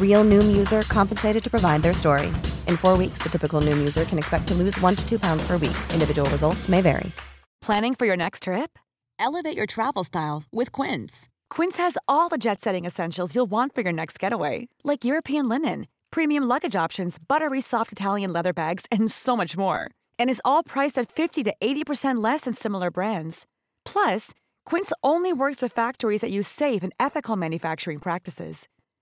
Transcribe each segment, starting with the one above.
Real Noom user compensated to provide their story. In four weeks, the typical Noom user can expect to lose one to two pounds per week. Individual results may vary. Planning for your next trip? Elevate your travel style with Quince. Quince has all the jet setting essentials you'll want for your next getaway, like European linen, premium luggage options, buttery soft Italian leather bags, and so much more. And is all priced at 50 to 80% less than similar brands. Plus, Quince only works with factories that use safe and ethical manufacturing practices.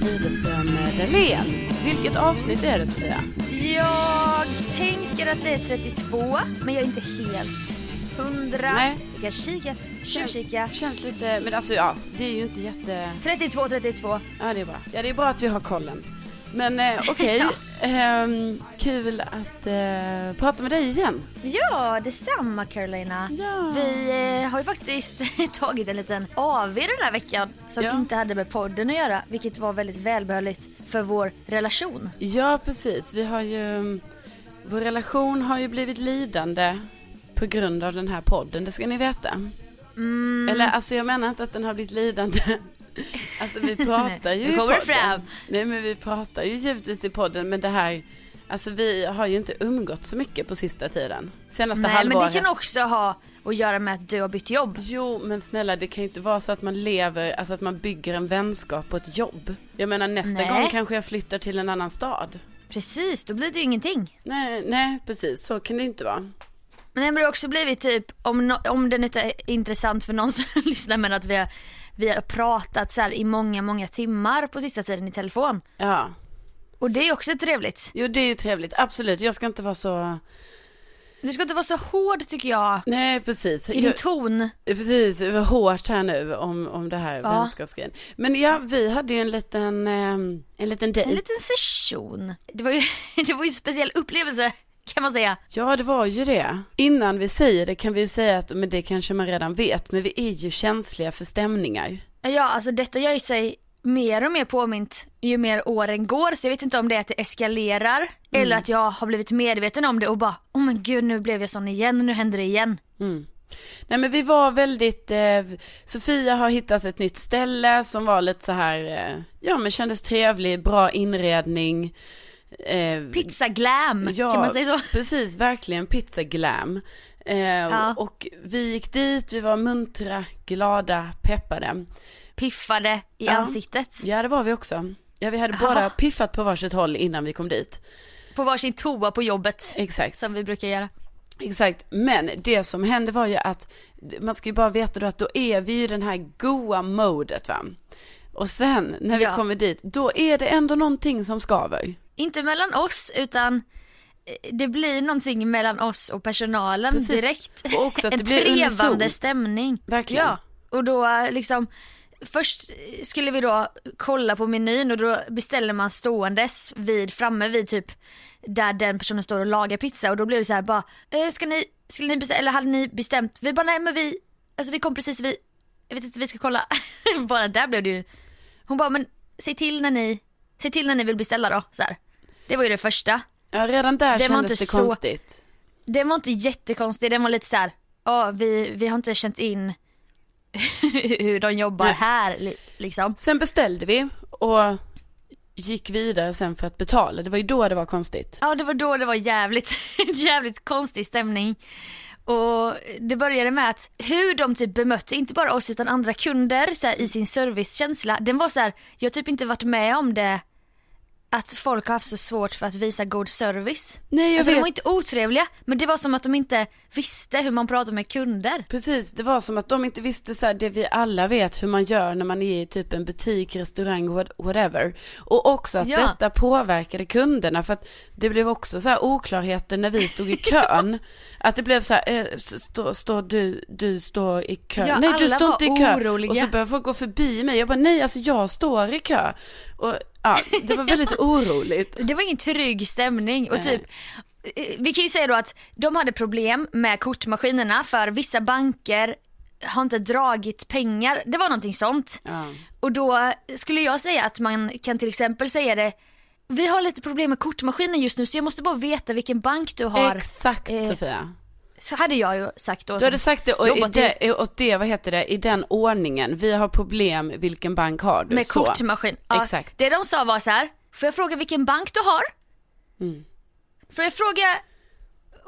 Widerström Dahlén. Vilket avsnitt är det Sofia? Jag tänker att det är 32, men jag är inte helt hundra. Nej. Vi kan kika, tjuvkika. Känns lite, men alltså ja, det är ju inte jätte... 32, 32. Ja det är bra. Ja det är bra att vi har kollen. Men eh, okej, Ehm, kul att eh, prata med dig igen. Ja, detsamma Carolina. Ja. Vi eh, har ju faktiskt tagit en liten AV den här veckan som Ja. inte hade med podden att göra, vilket var väldigt välbehövligt för vår relation. Ja precis, vi har ju, vår relation har ju blivit lidande på grund av den här podden, det ska ni veta. Mm. Eller alltså jag menar inte att den har blivit lidande. Alltså vi pratar ju i podden. fram. Nej men vi pratar ju givetvis i podden men det här, alltså vi har ju inte umgått så mycket på sista tiden. Senaste Nej, men halvåret. det kan också ha att göra med att du har bytt jobb. Jo men snälla det kan ju inte vara så att man lever, alltså att man bygger en vänskap på ett jobb. Jag menar nästa Nej. gång kanske jag flyttar till en annan stad. Precis, då blir det ju ingenting. Nej, nej precis så kan det inte vara. Men det har också blivit typ, om, no, om det inte är intressant för någon som lyssnar men att vi har, vi har pratat så här i många, många timmar på sista tiden i telefon. Ja. Och det är också trevligt. Jo det är ju trevligt, absolut. Jag ska inte vara så... Du ska inte vara så hård tycker jag. Nej precis. I din Jag, ton. precis, det var hårt här nu om, om det här Ja. vänskapsgrejen. Men ja, vi hade ju en liten, ehm, en liten dejt. En liten session. Det var ju, det var ju en speciell upplevelse kan man säga. Ja det var ju det. Innan vi säger det kan vi ju säga att, men det kanske man redan vet, men vi är ju känsliga för stämningar. Ja, alltså detta gör ju sig mer och mer påmint ju mer åren går. Så jag vet inte om det är att det eskalerar eller att jag har blivit medveten om det och bara, oh men gud nu blev jag sån igen, nu händer det igen. Mm. Nej men vi var väldigt, eh, Sofia har hittat ett nytt ställe som var lite så här, eh, ja men kändes trevlig, bra inredning. Eh, Pizza glam, ja, kan man säga så? precis, verkligen pizza glam. Eh, Ja. Och vi gick dit, vi var muntra, glada, peppade. Piffade i Ja. ansiktet. Ja det var vi också. Ja vi hade Jaha. båda piffat på varsitt håll innan vi kom dit. På varsin toa på jobbet. Exakt. Som vi brukar göra. Exakt, men det som hände var ju att man ska ju bara veta då att då är vi ju den här goa modet va. Och sen när vi Ja. kommer dit, då är det ändå någonting som skaver. Inte mellan oss utan eh, det blir någonting mellan oss och personalen Precis. direkt. Och också att en det blir trevande unisont. stämning. Verkligen. Ja, och då liksom först skulle vi då kolla på menyn och då beställer man ståendes vid, framme vid typ där den personen står och lagar pizza och då blev det så här bara, eh, ska ni, skulle ni beställa, eller hade ni bestämt? Vi bara nej men vi, alltså vi kom precis, vi, jag vet inte, vi ska kolla. bara där blev det ju, hon bara men säg till när ni, säg till när ni vill beställa då. Så här. Det var ju det första. Ja, redan där Det var kändes inte det så- konstigt. Den var inte jättekonstig, den var lite så här, ja vi, vi har inte känt in hur de jobbar Nej. här li- liksom. Sen beställde vi och gick vidare sen för att betala. Det var ju då det var konstigt. Ja det var då det var jävligt, jävligt konstig stämning. Och det började med att hur de typ bemötte, inte bara oss utan andra kunder så här, i sin servicekänsla. Den var så här, jag har typ inte varit med om det att folk har haft så svårt för att visa god service. Nej jag Alltså de var inte otrevliga men det var som att de inte visste hur man pratar med kunder. Precis, det var som att de inte visste så här, det vi alla vet hur man gör när man är i typ en butik, restaurang, what- whatever. Och också att Ja. detta påverkade kunderna för att det blev också så här oklarheter när vi stod i kön. att det blev så här, eh, stå, stå, du, du står i kö. Ja, nej du står inte i kö. oroliga. Och så började folk gå förbi mig. Jag bara nej alltså jag står i kö. Och ja, det var väldigt oroligt. Det var ingen trygg stämning och typ eh, vi kan ju säga då att de hade problem med kortmaskinerna för vissa banker har inte dragit pengar, det var någonting sånt. Ja. Och då skulle jag säga att man kan till exempel säga det vi har lite problem med kortmaskinen just nu så jag måste bara veta vilken bank du har. Exakt eh, Sofia. Så hade jag ju sagt då. Du hade sagt det och i det, och det, vad heter det, i den ordningen. Vi har problem, vilken bank har du? med Så. kortmaskin. Ja, Exakt. Det de sa var så här, får jag fråga vilken bank du har? Mm. Får jag fråga,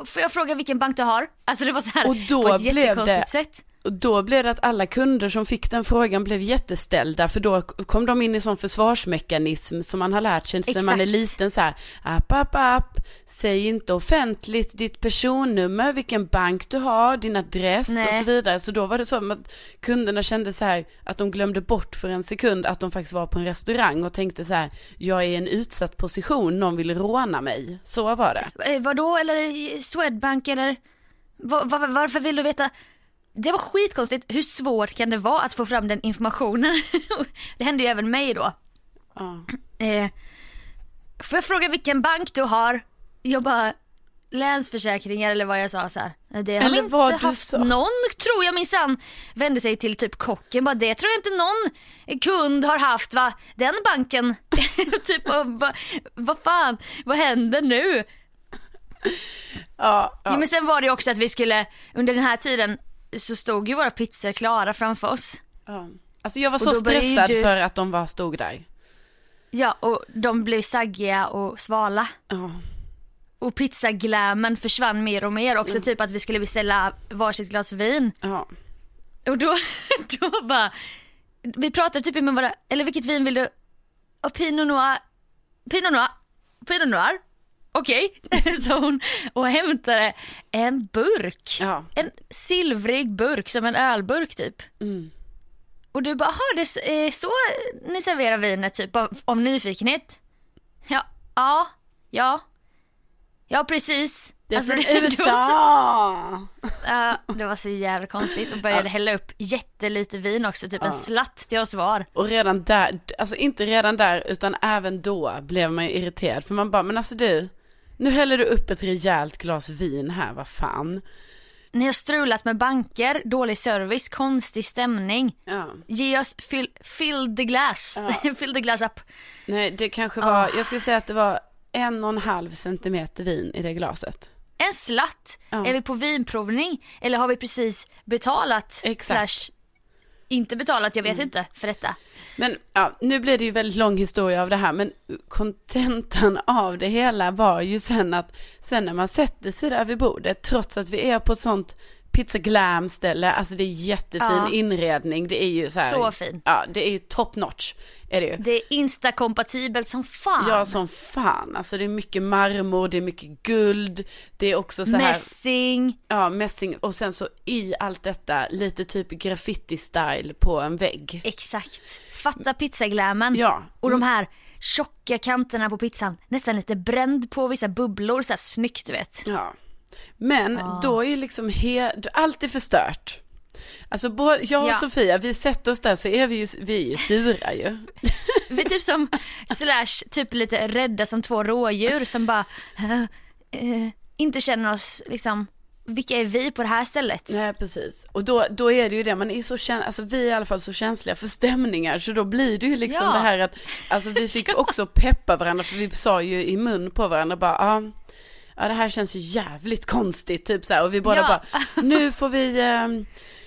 får jag fråga vilken bank du har? Alltså det var så här Och då på ett blev jättekonstigt det- sätt. Och då blev det att alla kunder som fick den frågan blev jätteställda för då kom de in i sån försvarsmekanism som man har lärt sig sen man är liten så här, app, app, app, säg inte offentligt ditt personnummer, vilken bank du har, din adress och Nej. så vidare. Så då var det som att kunderna kände så här att de glömde bort för en sekund att de faktiskt var på en restaurang och tänkte så här, jag är i en utsatt position, någon vill råna mig. Så var det. Eh, vadå eller Swedbank eller va, va, varför vill du veta? Det var skitkonstigt, hur svårt kan det vara att få fram den informationen? det hände ju även mig då. Ja. Eh, får jag fråga vilken bank du har? Jag bara, Länsförsäkringar eller vad jag sa så här. Det har Eller inte haft. Någon tror jag minsann vände sig till typ kocken. Bara, det tror jag inte någon kund har haft va? Den banken. typ, vad vad fan, vad händer nu? Ja, ja. Ja, men sen var det också att vi skulle, under den här tiden så stod ju våra pizzor klara framför oss. ja. Alltså jag var Och så stressad du- för att de var stod där. Ja, och de blev saggiga och svala. Ja. Och pizzaglämen försvann mer och mer också, typ att vi skulle beställa varsitt glas vin. Ja. Och då, då bara, vi pratade typ med varandra, eller vilket vin vill du? Och Pinot Noir, Pinot Noir, Pinot Noir. Okej, så hon och hämtade en burk. Ja. En silvrig burk, som en ölburk typ. Mm. Och du bara, "Jaha, det är så ni serverar vinet typ av, av nyfikenhet? Ja, ja, ja, ja precis. Det är Alltså, från det- det var så-. Ja, det var så jävla konstigt och började hälla upp jättelite vin också, typ en slatt till oss var. Och redan där, alltså inte redan där utan även då blev man ju irriterad. För man bara, men alltså du, nu häller du upp ett rejält glas vin här, vad fan. Ni har strulat med banker, dålig service, konstig stämning. Ja. Ge oss, fill, fill the glass, fill the glass up. Nej, det kanske var, jag skulle säga att det var en och en halv centimeter vin i det glaset. En slatt, Ja. är vi på vinprovning eller har vi precis betalat? Exakt. Slash, inte betalat, jag vet inte för detta. Men ja, nu blev det ju väldigt lång historia av det här, men kontentan av det hela var ju sen att sen när man sätter sig där vid bordet, trots att vi är på ett sånt pizza glam ställe, alltså det är jättefin Ja. inredning, det är ju så här, Så fin. Ja, det är ju top notch, är det ju. Det är instakompatibelt som fan. Ja, som fan. Alltså det är mycket marmor, det är mycket guld, det är också så här, Mässing, ja, mässing och sen så i allt detta lite typ graffiti-style på en vägg. exakt. Fatta pizzaglämen. Ja. Och de här tjocka kanterna på pizzan, nästan lite bränd på vissa bubblor, så här snyggt du vet. Ja. Men då är ju liksom he- allt är förstört. Alltså både jag och Ja. Sofia, vi sätter oss där så är vi ju, vi är ju sura ju. Vi är typ som, slash, typ lite rädda som två rådjur som bara, eh, eh, inte känner oss liksom, vilka är vi på det här stället? Nej precis. Och då, då är det ju det, man är så käns- alltså vi är i alla fall så känsliga för stämningar så då blir det ju liksom Ja. det här att, alltså vi fick också peppa varandra för vi sa ju i mun på varandra bara, ja, ja det här känns ju jävligt konstigt typ så här och vi båda Ja. bara, nu får vi, ehm,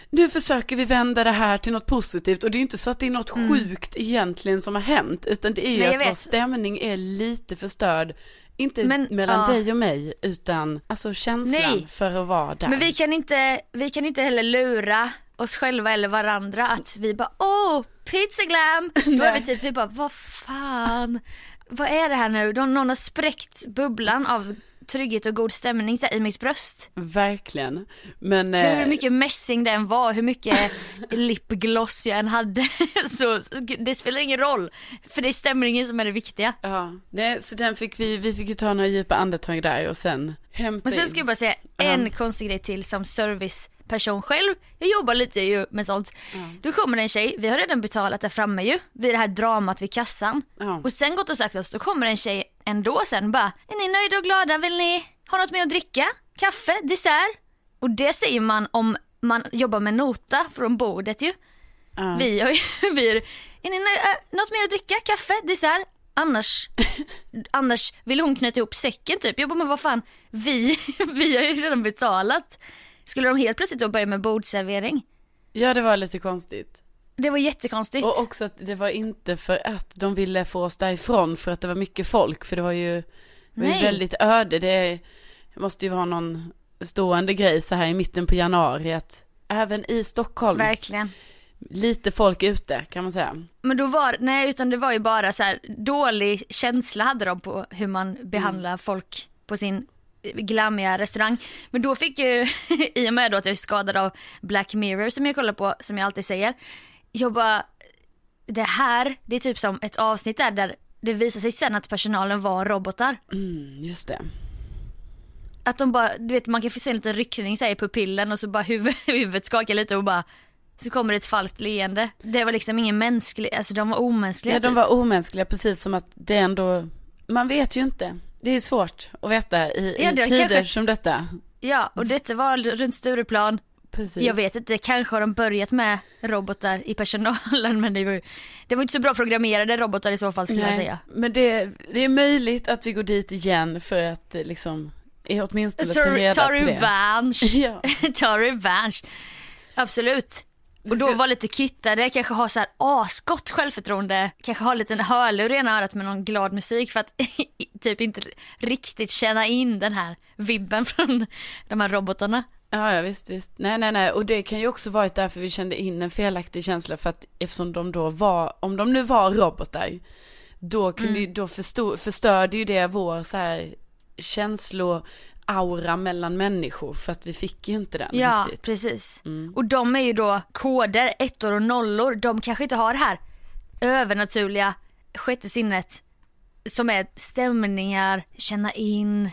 nu försöker vi vända det här till något positivt och det är inte så att det är något sjukt egentligen som har hänt utan det är ju Mm. Att vår stämning är lite förstörd. Inte Men, mellan ja. dig och mig utan alltså känslan Nej. för att vara där. Men vi kan inte, vi kan inte heller lura oss själva eller varandra att vi bara åh, pizzaglam! Då är vi typ, vi bara vad fan, vad är det här nu? Någon, någon har spräckt bubblan av trygghet och god stämning så här, i mitt bröst. Verkligen. Men, eh, Hur mycket mässing den var, hur mycket lipgloss jag än hade. Så det spelar ingen roll. För det är stämningen som är det viktiga. Ja, nej, så den fick vi, vi fick ju ta några djupa andetag där och sen hämta Men sen ska jag bara säga en konstig grej till som serviceperson själv. Jag jobbar lite ju med sånt. Då kommer det en tjej, vi har redan betalat där framme ju, vid det här dramat vid kassan. Ja. Och sen gått och sagt oss, då kommer en tjej ändå sen bara, är ni nöjda och glada? Vill ni ha något mer att dricka? Kaffe? Dessert? Och det säger man om man jobbar med nota från bordet ju. Ja. Vi har ju, vi är, är ni nöjda? Äh, något mer att dricka? Kaffe? Dessert? Annars, annars vill hon knyta ihop säcken typ. Jag bara, men vad fan, vi, vi har ju redan betalat. Skulle de helt plötsligt då börja med bordservering? Ja, det var lite konstigt. Det var jättekonstigt. Och också att det var inte för att de ville få oss därifrån för att det var mycket folk, för det var ju, det var ju väldigt öde. Det, måste ju vara någon stående grej så här i mitten på januari att även i Stockholm, Verkligen. lite folk ute kan man säga. Men då var, nej utan det var ju bara så här dålig känsla hade de på hur man behandlar folk på sin glammiga restaurang. Men då fick ju, i och med då att jag är skadad av Black Mirror som jag kollar på, som jag alltid säger. Jag bara, det här, det är typ som ett avsnitt där, där det visar sig sen att personalen var robotar. Mm, just det. Att de bara, du vet man kan få se en liten ryckning så här, i pupillen och så bara huvud, huvudet skakar lite och bara så kommer det ett falskt leende. Det var liksom ingen mänsklig, alltså de var omänskliga Ja, de typ. var omänskliga, precis som att det ändå, man vet ju inte. Det är svårt att veta i, Ja, i tider kanske- som detta. Ja, och detta var runt Stureplan. Precis. Jag vet inte, kanske har de börjat med robotar i personalen men det var ju det var inte så bra programmerade robotar i så fall skulle jag säga. Men det, det är möjligt att vi går dit igen för att eh, liksom, åtminstone ta reda ta revansch. Ja. ta revansch. Absolut. Och då vara lite kittade, kanske ha så här asgott självförtroende, kanske ha en liten hörlur i ena örat med någon glad musik för att typ inte riktigt känna in den här vibben från de här robotarna. Ja, ja, visst, visst. Nej, nej, nej. Och det kan ju också varit därför vi kände in en felaktig känsla för att eftersom de då var, om de nu var robotar, då kunde Mm. då förstod, förstörde ju det vår så här känsloaura mellan människor för att vi fick ju inte den Ja, riktigt. precis. Och de är ju då koder, ettor och nollor. De kanske inte har det här övernaturliga sjätte sinnet som är stämningar, känna in,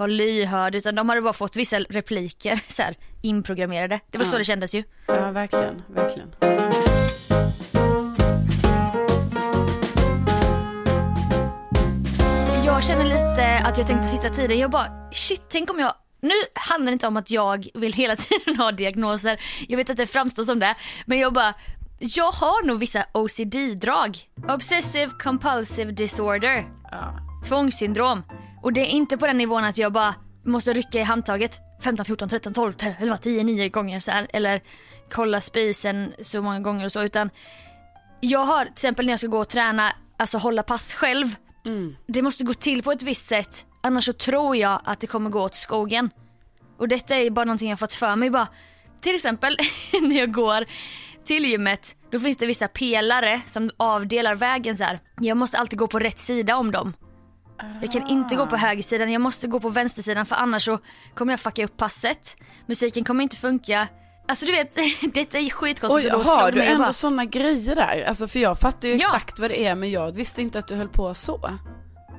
vara lyhörd. Utan de hade bara fått vissa repliker så här, inprogrammerade. Det var så Ja. det kändes ju. Ja, verkligen, verkligen. Jag känner lite att jag tänkt på sista tiden, jag bara shit tänk om jag nu handlar det inte om att jag vill hela tiden ha diagnoser. Jag vet att det framstår som det. Men jag bara, jag har nog vissa OCD-drag. Obsessive compulsive disorder. Ja. Tvångssyndrom. Och det är inte på den nivån att jag bara måste rycka i handtaget 15, 14, 13, 12, 11, 10, 9 gånger så här. Eller kolla spisen så många gånger och så. Utan jag har till exempel när jag ska gå och träna, alltså hålla pass själv. Det måste gå till på ett visst sätt. Annars så tror jag att det kommer gå åt skogen. Och detta är bara någonting jag fått för mig bara. Till exempel när jag går till gymmet, då finns det vissa pelare som avdelar vägen så här. Jag måste alltid gå på rätt sida om dem. Jag kan inte gå på högersidan, jag måste gå på vänstersidan för annars så kommer jag fucka upp passet. Musiken kommer inte funka. Alltså du vet, detta är Oj, skitkonstigt då har du ändå bara, sådana grejer där? Alltså för jag fattar ju Ja. exakt vad det är men jag visste inte att du höll på så.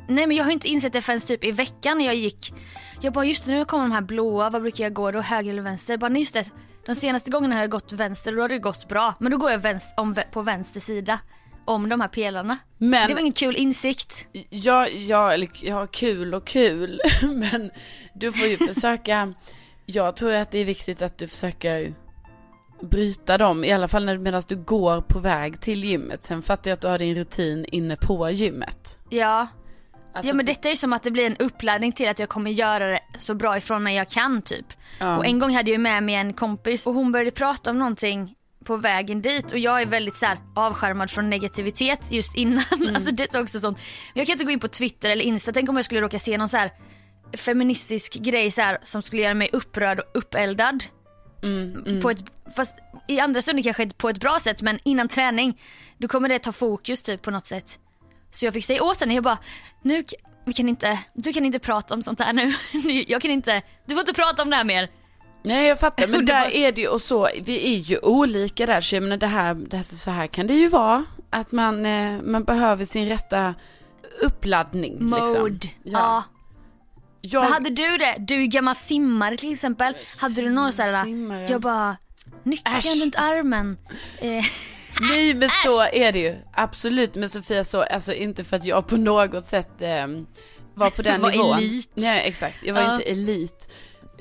Nej men jag har inte insett det förrän typ i veckan när jag gick. Jag bara just nu kommer de här blåa, vad brukar jag gå då? Höger eller vänster? Jag bara nej just det. De senaste gångerna har jag gått vänster och då har det gått bra. Men då går jag vänster, om, på vänster sida om de här pelarna. Men Det var ingen kul insikt. Ja, ja, eller ja, kul och kul. Men du får ju försöka. Jag tror att det är viktigt att du försöker bryta dem. I alla fall när- medan du går på väg till gymmet. Sen fattar jag att du har din rutin inne på gymmet. Ja. Alltså, ja men detta är som att det blir en uppladdning till att jag kommer göra det så bra ifrån mig jag kan typ. Ja. Och en gång hade jag med mig en kompis och hon började prata om någonting på vägen dit och jag är väldigt så här avskärmad från negativitet just innan. Mm. Alltså det är också sånt. Men jag kan inte gå in på Twitter eller Insta. Tänk om jag skulle råka se någon så här feministisk grej så här, som skulle göra mig upprörd och uppeldad. Mm, På ett, fast i andra stunder kanske på ett bra sätt men innan träning då kommer det ta fokus typ på något sätt. Så jag fick säga åt henne, jag bara, nu, vi kan inte, du kan inte prata om sånt här nu. Jag kan inte, du får inte prata om det här mer. Nej jag fattar, men där var- är det ju och så, vi är ju olika där så jag menar det här, det här, så här kan det ju vara. Att man, eh, man behöver sin rätta uppladdning. Mode. Liksom. Ja. Jag, Men hade du det? Du är gammal simmare till exempel. Hade du någon sån här, Simmare. jag bara, nyckeln Äsch. runt armen. Eh, Nej men så är det ju, absolut. Men Sofia så, alltså inte för att jag på något sätt eh, var på den Var nivån. elit. Nej exakt, jag var Ja. inte elit.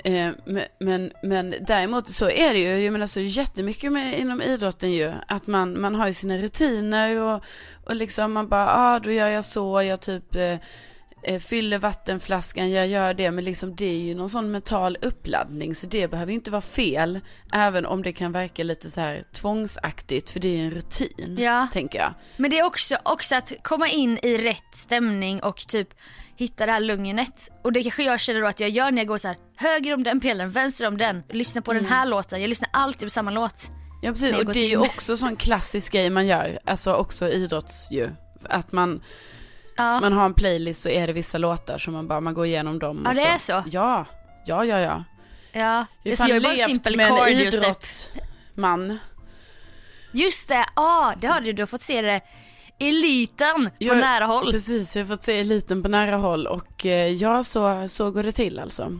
Eh, men, men, däremot så är det ju, jag menar så jättemycket med, inom idrotten ju, att man, man har ju sina rutiner och, och liksom man bara, ah, då gör jag så, jag typ eh, eh, fyller vattenflaskan, jag gör det, men liksom det är ju någon sån mental uppladdning, så det behöver inte vara fel, även om det kan verka lite så här tvångsaktigt, för det är ju en rutin, Ja. tänker jag. Men det är också, också att komma in i rätt stämning och typ hitta det här lugnet. Och det kanske jag känner då att jag gör när jag går så här höger om den pelaren, vänster om den, lyssnar på den här låten. Jag lyssnar alltid på samma låt. Ja precis, och det är ju också sån klassisk grej man gör, alltså också idrotts ju. Att man, Ja. man har en playlist så är det vissa låtar som man bara, man går igenom dem. Ja, det är så? Ja, ja, ja, ja. Ja, Jag har så fan bara simpel med en idrottsman. Just det, ja det har du, du har fått se det. Eliten på Jag- nära håll. Precis, jag har fått se eliten på nära håll och eh, ja, så, så går det till alltså.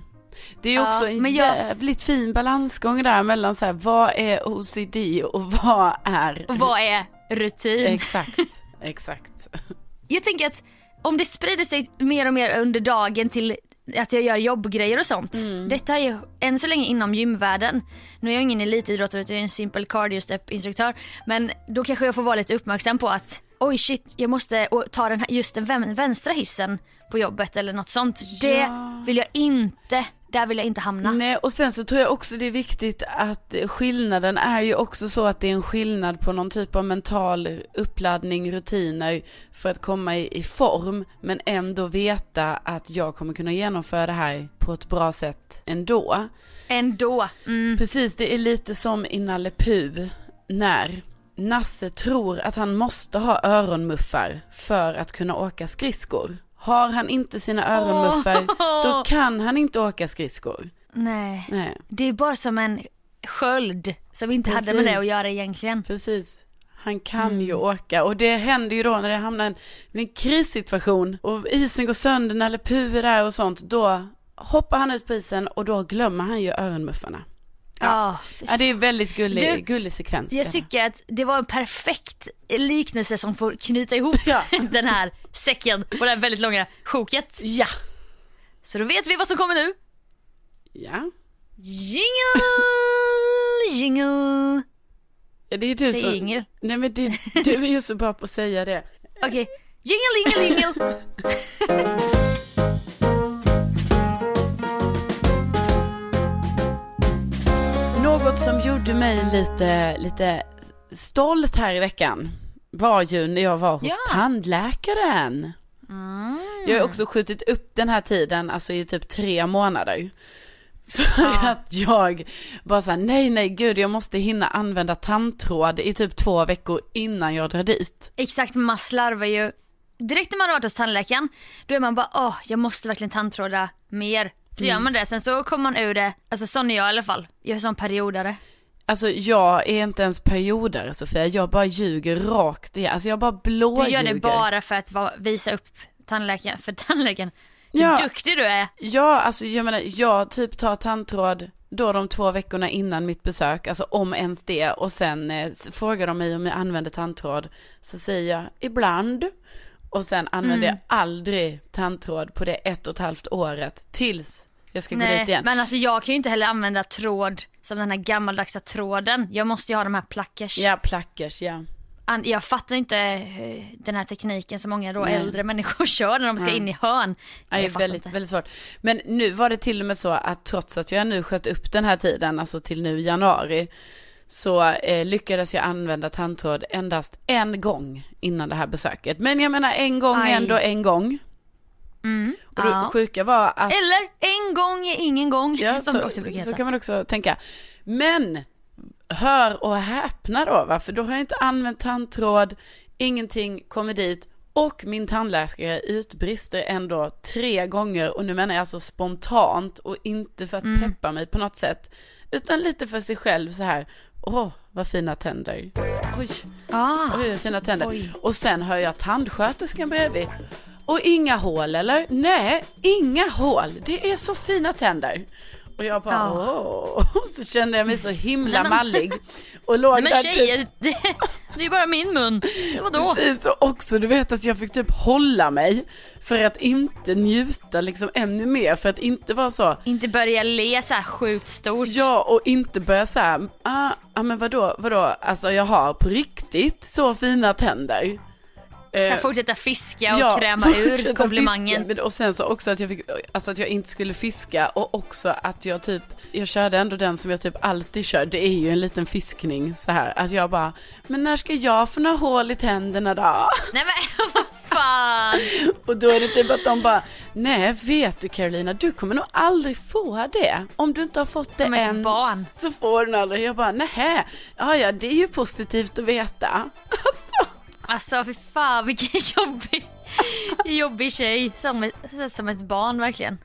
Det är ju Ja, också en men jag- jävligt fin balansgång där mellan så här, vad är OCD och vad är... Och vad är rutin? Exakt, exakt. Jag tänker att om det sprider sig mer och mer under dagen till att jag gör jobbgrejer och sånt. Mm. Detta är ju än så länge inom gymvärlden. Nu är jag ingen elitidrottare utan jag är en simpel cardio step instruktör. Men då kanske jag får vara lite uppmärksam på att oj shit jag måste ta den här, just den vän- vänstra hissen på jobbet eller något sånt. Det vill jag inte, där vill jag inte hamna. Nej, och sen så tror jag också det är viktigt att skillnaden är ju också så att det är en skillnad på någon typ av mental uppladdning, rutiner för att komma i, i form, men ändå veta att jag kommer kunna genomföra det här på ett bra sätt ändå. Ändå. Mm. Precis, det är lite som i Nalle Puh när Nasse tror att han måste ha öronmuffar för att kunna åka skridskor. Har han inte sina öronmuffar, då kan han inte åka skridskor. Nej. Nej, Det är bara som en sköld som inte hade med Precis. det att göra egentligen. precis. Han kan ju åka och det händer ju då när det hamnar en, en krissituation och isen går sönder, Nalle Puh är där och sånt, då hoppar han ut på isen och då glömmer han ju öronmuffarna. Ja. Ja, det är väldigt gullig, Du, gullig sekvens. Jag tycker att det var en perfekt liknelse som får knyta ihop den här säcken på det här väldigt långa sjoket. Ja. Så då vet vi vad som kommer nu. Ja. Jingle, jingle. ja det är du Säg som... jingle. Nej men det, du är ju så bra på att säga det. Okej, jingle, jingle, jingle. Något som gjorde mig lite, lite stolt här i veckan var ju när jag var hos Ja. tandläkaren. Jag har också skjutit upp den här tiden, alltså i typ tre månader. För att jag bara såhär, nej nej gud jag måste hinna använda tandtråd i typ två veckor innan jag drar dit. Exakt, man slarvar ju. Direkt när man har varit hos tandläkaren, då är man bara åh, jag måste verkligen tandtråda mer. Så gör man det, sen så kommer man ur det, alltså sån är jag i alla fall. Jag är sån periodare. Alltså jag är inte ens perioder Sofia, jag bara ljuger rakt igen. Alltså jag bara blåljuger. Du gör det bara för att visa upp tandläkaren, för tandläkaren. Hur Ja. duktig du är. Ja, alltså jag menar, jag typ tar tandtråd då de två veckorna innan mitt besök, alltså om ens det, och sen eh, frågar de mig om jag använder tandtråd, så säger jag ibland. Och sen använder Mm. jag aldrig tandtråd på det ett och ett halvt året tills jag ska gå dit Nej, igen. men alltså jag kan ju inte heller använda tråd som den här gammaldags tråden. Jag måste ju ha de här plackers. Ja, plackers, ja. Jag fattar inte eh, den här tekniken som många då Nej. äldre människor kör när de ska Nej. in i hörn. Ja, det är väldigt, inte. väldigt svårt. Men nu var det till och med så att trots att jag nu sköt upp den här tiden, alltså till nu januari, så eh, lyckades jag använda tandtråd endast en gång innan det här besöket. Men jag menar en gång Aj. ändå en gång. Mm, Och det sjuka var att... Eller en gång är ingen gång Ja, som så, också brukar så heta. kan man också tänka. Men, hör och häpna då, va? för då har jag inte använt tandtråd, ingenting kommer dit och min tandläkare utbrister ändå tre gånger och nu menar jag alltså spontant och inte för att Mm. peppa mig på något sätt utan lite för sig själv så här. Åh, vad fina tänder. Oj, Ah, oj, vad fina tänder. Oj. Och sen hör jag tandsköterskan bredvid. Och inga hål eller? Nej, inga hål. Det är så fina tänder. Och jag bara Ja. åh. Så kände jag mig så himla Nej, men- mallig. Och låg Nej men typ- tjejer, det, det är bara min mun. Vadå? Precis, och också du vet att jag fick typ hålla mig för att inte njuta liksom ännu mer, för att inte vara så, Inte börja le så här sjukt stort. ja och inte börja så här, ah, ah men vadå, vadå, alltså jag har på riktigt så fina tänder. Eh, fortsätta fiska och ja, kräma ur komplimangen. fiska. Och sen så också att jag fick, alltså att jag inte skulle fiska och också att jag typ, jag körde ändå den som jag typ alltid kör, det är ju en liten fiskning så här, att jag bara, men när ska jag få några hål i tänderna då? Nej men vad fan. Och då är det typ att de bara, nej vet du Carolina, du kommer nog aldrig få det. Om du inte har fått Som det ett än. barn. Så får du aldrig. Jag bara, nej, ja ja det är ju positivt att veta. Alltså, Alltså fy fan vilken jobbig, jobbig tjej. Som som ett barn verkligen.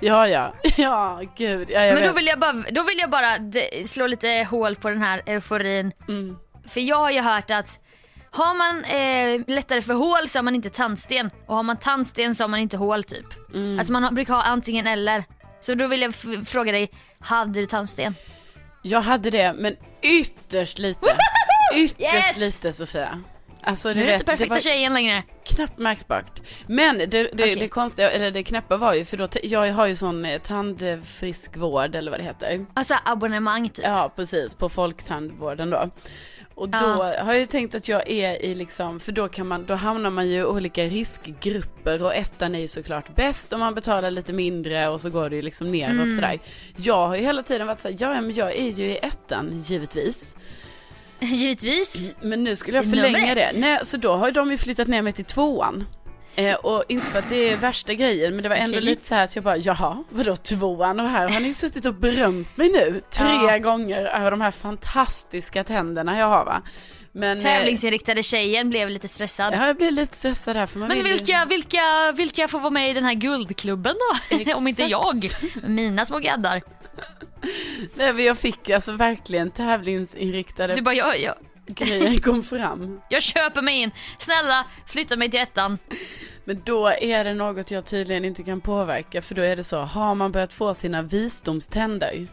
ja ja, ja gud, ja, jag Men då vill jag bara, då vill jag bara slå lite hål på den här euforin. Mm. För jag har ju hört att har man eh, lättare för hål så har man inte tandsten. Och har man tandsten så har man inte hål typ. Mm. Alltså man brukar ha antingen eller. Så då vill jag fråga dig, hade du tandsten? Jag hade det, men ytterst lite. Ytterst Yes! lite Sofia. Alltså, Nu är du inte perfekta var tjejen längre. knappt märkbart. Men det, det, Okej. det konstiga, eller det knäppa var ju, för då, jag har ju sån eh, tandfriskvård eller vad det heter. Alltså abonnemang typ. Ja, precis, på folktandvården då. Och då Ja. har jag ju tänkt att jag är i liksom, för då kan man, då hamnar man ju i olika riskgrupper och ettan är ju såklart bäst om man betalar lite mindre och så går det ju liksom neråt Mm. sådär. Jag har ju hela tiden varit såhär, ja, men jag är ju i ettan givetvis. Givetvis. Men nu skulle jag förlänga det. Nej, så då har de ju flyttat ner mig till tvåan. Eh, och inte för att det är värsta grejen, men det var ändå Okej. lite så här att jag bara, jaha, vadå tvåan? Och här har ni suttit och berömt mig nu tre Ja. gånger över de här fantastiska tänderna jag har va. Men, eh, Tävlingsinriktade tjejen blev lite stressad. ja, jag blir lite stressad här för man Men ju- vilka, vilka, vilka får vara med i den här guldklubben då? Om inte jag. Mina små gaddar. Nej, men jag fick alltså verkligen tävlingsinriktade Du bara, jag, jag, grejer kom fram. jag köper mig in. Snälla, flytta mig till ettan. Men då är det något jag tydligen inte kan påverka för då är det så, har man börjat få sina visdomständer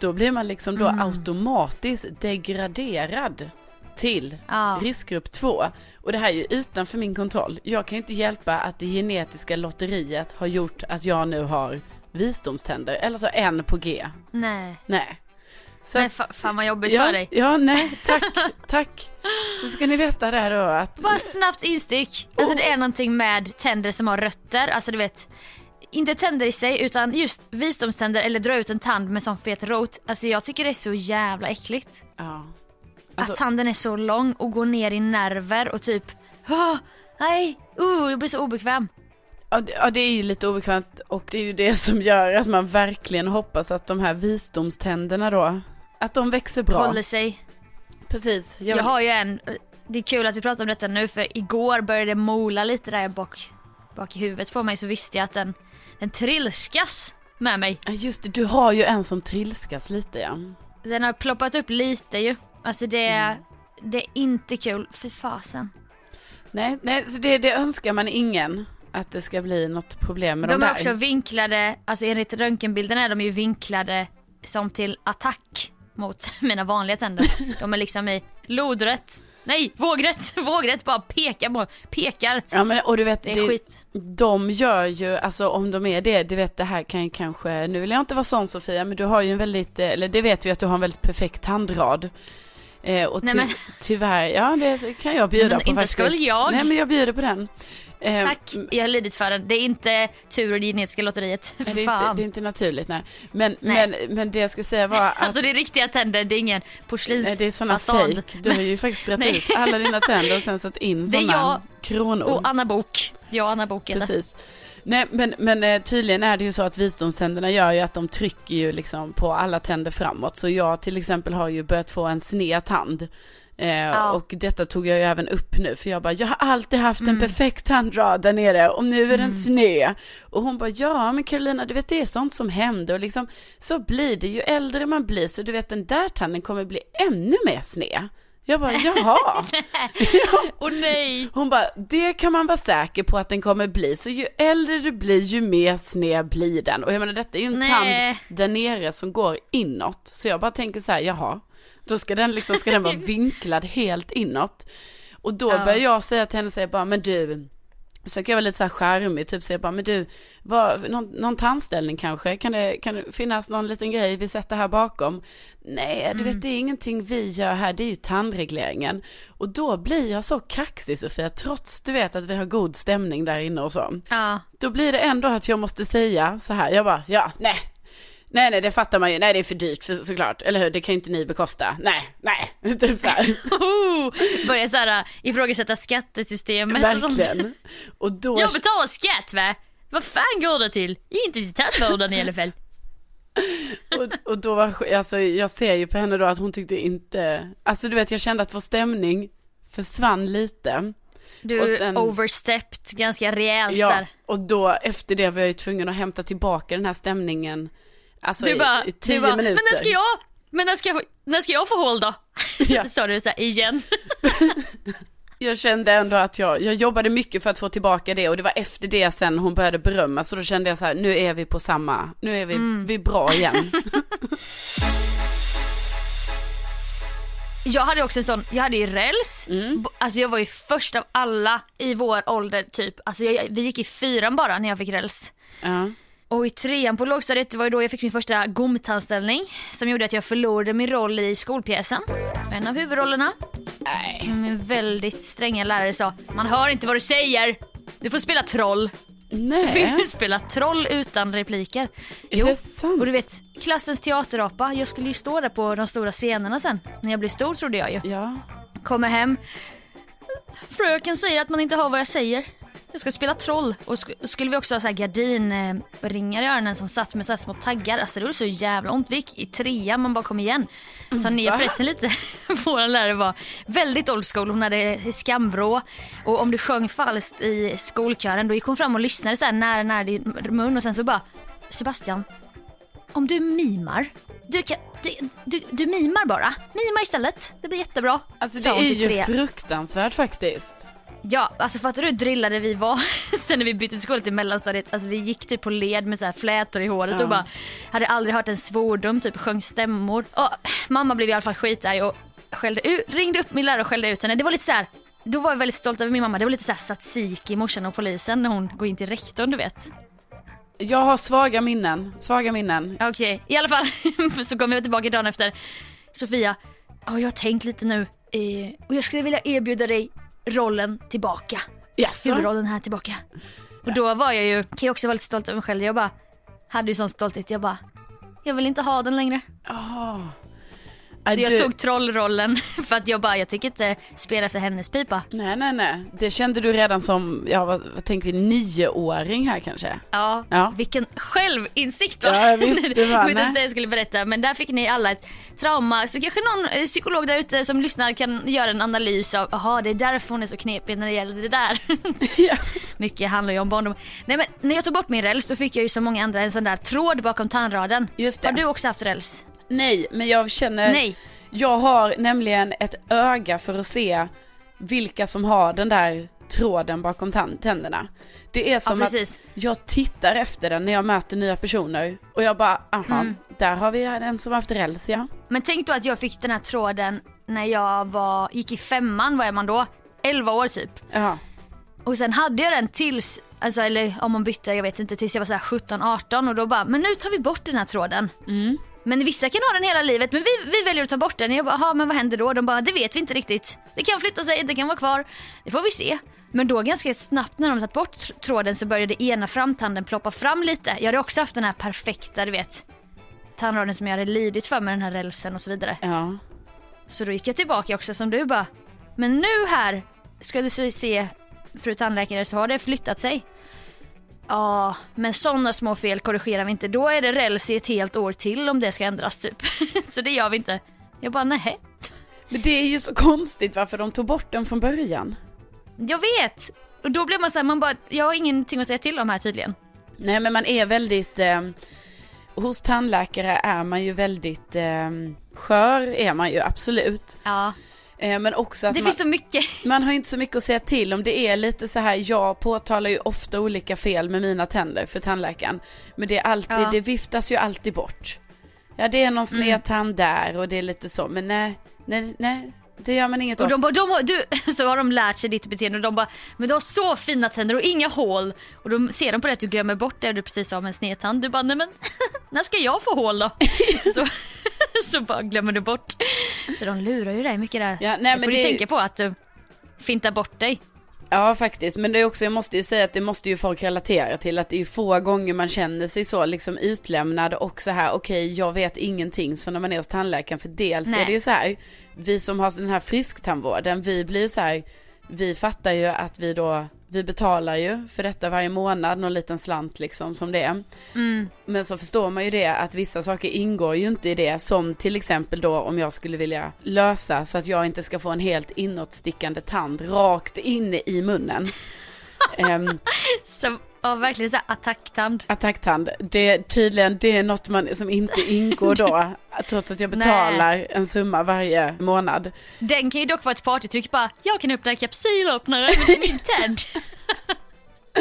då blir man liksom då Mm. automatiskt degraderad till Ja. riskgrupp 2. Och det här är ju utanför min kontroll. Jag kan ju inte hjälpa att det genetiska lotteriet har gjort att jag nu har visdomständer, eller så en på G. Nej. Nej. Så Nej, fa- fan vad jobbigt ja, för dig. Ja, nej, tack, tack. Så ska ni veta det här då att Bara snabbt instick. Alltså det är någonting med tänder som har rötter. Alltså du vet. Inte tänder i sig utan just visdomständer eller dra ut en tand med sån fet rot. Alltså jag tycker det är så jävla äckligt. Ja. Alltså- att tanden är så lång och går ner i nerver och typ Åh, nej, uh, jag blir så obekväm. Ja det, ja, det är ju lite obekvämt och det är ju det som gör att man verkligen hoppas att de här visdomständerna då, att de växer bra. Håller sig. Precis. Jag har ju en, det är kul att vi pratar om detta nu för igår började det mola lite där bak, bak i huvudet på mig så visste jag att den, den trilskas med mig. Ja, Just det, du har ju en som trilskas lite ja. Den har ploppat upp lite ju. Alltså det, Mm. det är inte kul, för fasen. Nej, nej så det, det önskar man ingen att det ska bli något problem med de, De där. är också vinklade, alltså enligt röntgenbilden är de ju vinklade som till attack mot mina vanliga tänder. De är liksom i lodrätt. Nej, vågrätt, vågrätt bara pekar på, pekar. Ja men och du vet, Det är skit. de gör ju, alltså om de är det, du vet det här kan ju kanske, nu vill jag inte vara sån Sofia, men du har ju en väldigt, eh, eller det vet vi att du har en väldigt perfekt tandrad. Eh, och Nej, ty- men- tyvärr, ja det kan jag bjuda Men på inte faktiskt. ska väl jag? Nej men jag bjuder på den. Eh, Tack, jag har lidit för den. Det är inte tur och det genetiska lotteriet. Nej, det, är inte, det är inte naturligt nej. Men, Nej. Men, men det jag ska säga var att Alltså det är riktiga tänder, det är ingen Nej, det är porslinsfasad. fake. Du har ju faktiskt dragit ut alla dina tänder och sen satt in Det sådana jag kronor. Och Anna Bok. Jag och Anna Bok heter. Precis. Nej, men, men eh, tydligen är det ju så att visdomständerna gör ju att de trycker ju liksom på alla tänder framåt. Så jag till exempel har ju börjat få en sned tand. Eh, Och detta tog jag ju även upp nu för jag bara, jag har alltid haft Mm. en perfekt tandrad där nere och nu är den sned. Och hon bara, ja men Carolina du vet det är sånt som händer och liksom så blir det ju äldre man blir så du vet den där tanden kommer bli ännu mer sned. Jag bara, jaha. Åh nej! Hon bara, det kan man vara säker på att den kommer bli. Så ju äldre du blir, ju mer sned blir den. Och jag menar, detta är ju en Nej. tand där nere som går inåt. Så jag bara tänker så här, jaha, då ska den liksom, ska den vara vinklad helt inåt. Och då Ja. börjar jag säga till henne, säger bara, men du, försöker jag vara lite så här charmig, typ säger bara, men du, vad, någon, någon tandställning kanske? Kan det, kan det finnas någon liten grej vi sätter här bakom? Nej, du vet det är ingenting vi gör här, det är ju tandregleringen. Och då blir jag så kaxig Sofia, trots du vet att vi har god stämning där inne och så. Ja. Då blir det ändå att jag måste säga så här, jag bara, ja, nej. Nej, nej, det fattar man ju. Nej, det är för dyrt för, såklart. Eller hur? Det kan ju inte ni bekosta. Nej, nej. Typ så här. Oh, börjar såhär ifrågasätta skattesystemet och sånt. Verkligen. Och då... Jag betalar skatt va? Vad fan går det till? Inte till tandvården i alla fall. Och, och då var, alltså jag ser ju på henne då att hon tyckte inte, alltså du vet jag kände att vår stämning försvann lite. Du sen- overstepped ganska rejält Ja, där. och då efter det var jag ju tvungen att hämta tillbaka den här stämningen. Alltså Du bara, i tio du bara men minuter. när ska jag, men när ska jag, när ska jag få håll då? Ja. Sa du så här igen. Jag kände ändå att jag, jag jobbade mycket för att få tillbaka det och det var efter det sen hon började berömma så då kände jag så här, nu är vi på samma, nu är vi, Mm. vi är bra igen. Jag hade också en sån, jag hade ju räls. Mm. Alltså jag var ju först av alla i vår ålder typ. Alltså jag, vi gick i fyran bara när jag fick räls. ja. Och i trean på lågstadiet var ju då jag fick min första gomtandställning som gjorde att jag förlorade min roll i skolpjäsen. En av huvudrollerna. Nej. Min väldigt stränga lärare sa, man hör inte vad du säger. Du får spela troll. Du får Nej. spela troll utan repliker. Är sant? och du vet, klassens teaterapa, jag skulle ju stå där på de stora scenerna sen. När jag blev stor trodde jag ju. Ja. Kommer hem. Fröken säger att man inte hör vad jag säger. Jag ska spela troll. Och sk- skulle vi också ha så här gardinringar i öronen som satt med så här små taggar. Alltså det var så jävla ont. Vi gick i trean, man bara kom igen. Ta ner Va? pressen lite. Vår lärare var väldigt old school. Hon hade skamvrå. Och om du sjöng falskt i skolkören då gick hon fram och lyssnade så här nära, nära din mun och sen så bara Sebastian, om du mimar, du, kan, du, du, du mimar bara. Mima istället, det blir jättebra. Alltså det är ju fruktansvärt faktiskt. Ja, alltså fattar du hur drillade vi var sen när vi bytte skola till mellanstadiet? Alltså vi gick typ på led med så här flätor i håret Ja. och bara hade aldrig hört en svordom, typ sjöng stämmor. Och mamma blev i alla fall skitarg och skällde ut, ringde upp min lärare och skällde ut henne. Det var lite så här. Då var jag väldigt stolt över min mamma. Det var lite så här tzatziki, morsan och polisen när hon går in till rektorn du vet. Jag har svaga minnen, svaga minnen. Okej, i alla fall så kom jag tillbaka dagen efter. Sofia, ja, jag har tänkt lite nu eh, och jag skulle vilja erbjuda dig rollen tillbaka. Jaså? huvudrollen här tillbaka. Och då var jag ju, kan jag också vara lite stolt över mig själv. Jag bara, hade ju sån stolthet. Jag bara, jag vill inte ha den längre. Ah. Så jag du- tog trollrollen för att jag bara, jag tänker inte spela efter hennes pipa. Nej, nej, nej. Det kände du redan som, ja vad, vad tänker vi, nioåring här kanske? Ja, Ja. vilken självinsikt va? Ja, visst, det var, Jag vet inte ens nej. det jag skulle berätta men där fick ni alla ett trauma. Så kanske någon eh, psykolog där ute som lyssnar kan göra en analys av, jaha det är därför hon är så knepig när det gäller det där. Ja. Mycket handlar ju om barndom. Nej men när jag tog bort min räls då fick jag ju som många andra en sån där tråd bakom tandraden. Just det. Har du också haft räls? Nej, men jag känner, Nej. jag har nämligen ett öga för att se vilka som har den där tråden bakom tänderna. Det är som Ja, att jag tittar efter den när jag möter nya personer och jag bara, aha, Mm. där har vi en som haft räls ja. Men tänk då att jag fick den här tråden när jag var, gick i femman, vad är man då? 11 år typ. Ja, Och sen hade jag den tills, alltså, eller om man bytte, jag vet inte, tills jag var så här 17-18 och då bara, men nu tar vi bort den här tråden. Men vissa kan ha den hela livet men vi, vi väljer att ta bort den. Jag bara, "Jaha, men vad händer då? De bara, det vet vi inte riktigt. Det kan flytta sig, det kan vara kvar. Det får vi se. Men då ganska snabbt när de tagit bort tr- tråden så började ena framtanden ploppa fram lite. Jag hade också haft den här perfekta, du vet, tandråden som jag hade lidit för med den här rälsen och så vidare. ja. Så då gick jag tillbaka också som du bara, men nu här ska du se- se fru tandläkare så har det flyttat sig. Ja, men sådana små fel korrigerar vi inte. Då är det räls i ett helt år till om det ska ändras typ. så det gör vi inte. Jag bara, nej. Men det är ju så konstigt varför de tog bort den från början. Jag vet. Och då blir man så här, man bara, jag har ingenting att säga till om här tydligen. Nej men man är väldigt, eh, hos tandläkare är man ju väldigt eh, skör är man ju absolut. Ja, men också att det man, finns så mycket. man har inte så mycket att säga till om. Det är lite så här, jag påtalar ju ofta olika fel med mina tänder för tandläkaren. Men det är alltid, Ja. det viftas ju alltid bort. Ja det är någon Mm. sned tand där och det är lite så, men nej, nej, nej. Det gör man inget Och de bara, de har, du, så har de lärt sig ditt beteende och de bara, men du har så fina tänder och inga hål. Och då ser de på det att du glömmer bort det du precis sa om en snedtand. Du bara, nej men när ska jag få hål då? så, så bara glömmer du bort. Så de lurar ju dig mycket där. Ja, nej, men får det du tänka på att du fintar bort dig. Ja faktiskt, men det är också, jag måste ju säga att det måste ju folk relatera till att det är få gånger man känner sig så liksom utlämnad och så här okej jag vet ingenting så när man är hos tandläkaren för dels Nej. är det ju så här vi som har den här frisktandvården vi blir så här vi fattar ju att vi då vi betalar ju för detta varje månad, någon liten slant liksom som det är. Men så förstår man ju det att vissa saker ingår ju inte i det som till exempel då om jag skulle vilja lösa så att jag inte ska få en helt inåtstickande tand rakt inne i munnen. um, Så, ja, verkligen så här attacktand. attacktand, det tydligen det är något man, som inte ingår då trots att jag betalar en summa varje månad. Den kan ju dock vara ett partytryck bara, jag kan öppna en kapsylöppnare med min tänd.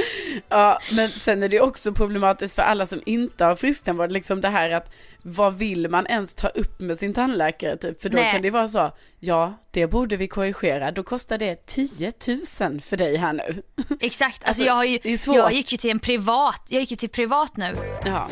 Ja, men sen är det också problematiskt för alla som inte har frisktandvård, liksom det här att vad vill man ens ta upp med sin tandläkare typ? För då Nej. kan det vara så, ja, det borde vi korrigera, då kostar det 10 000 för dig här nu. Exakt, alltså, Alltså, jag, har ju, jag gick ju till en privat, jag gick ju till privat nu. Ja,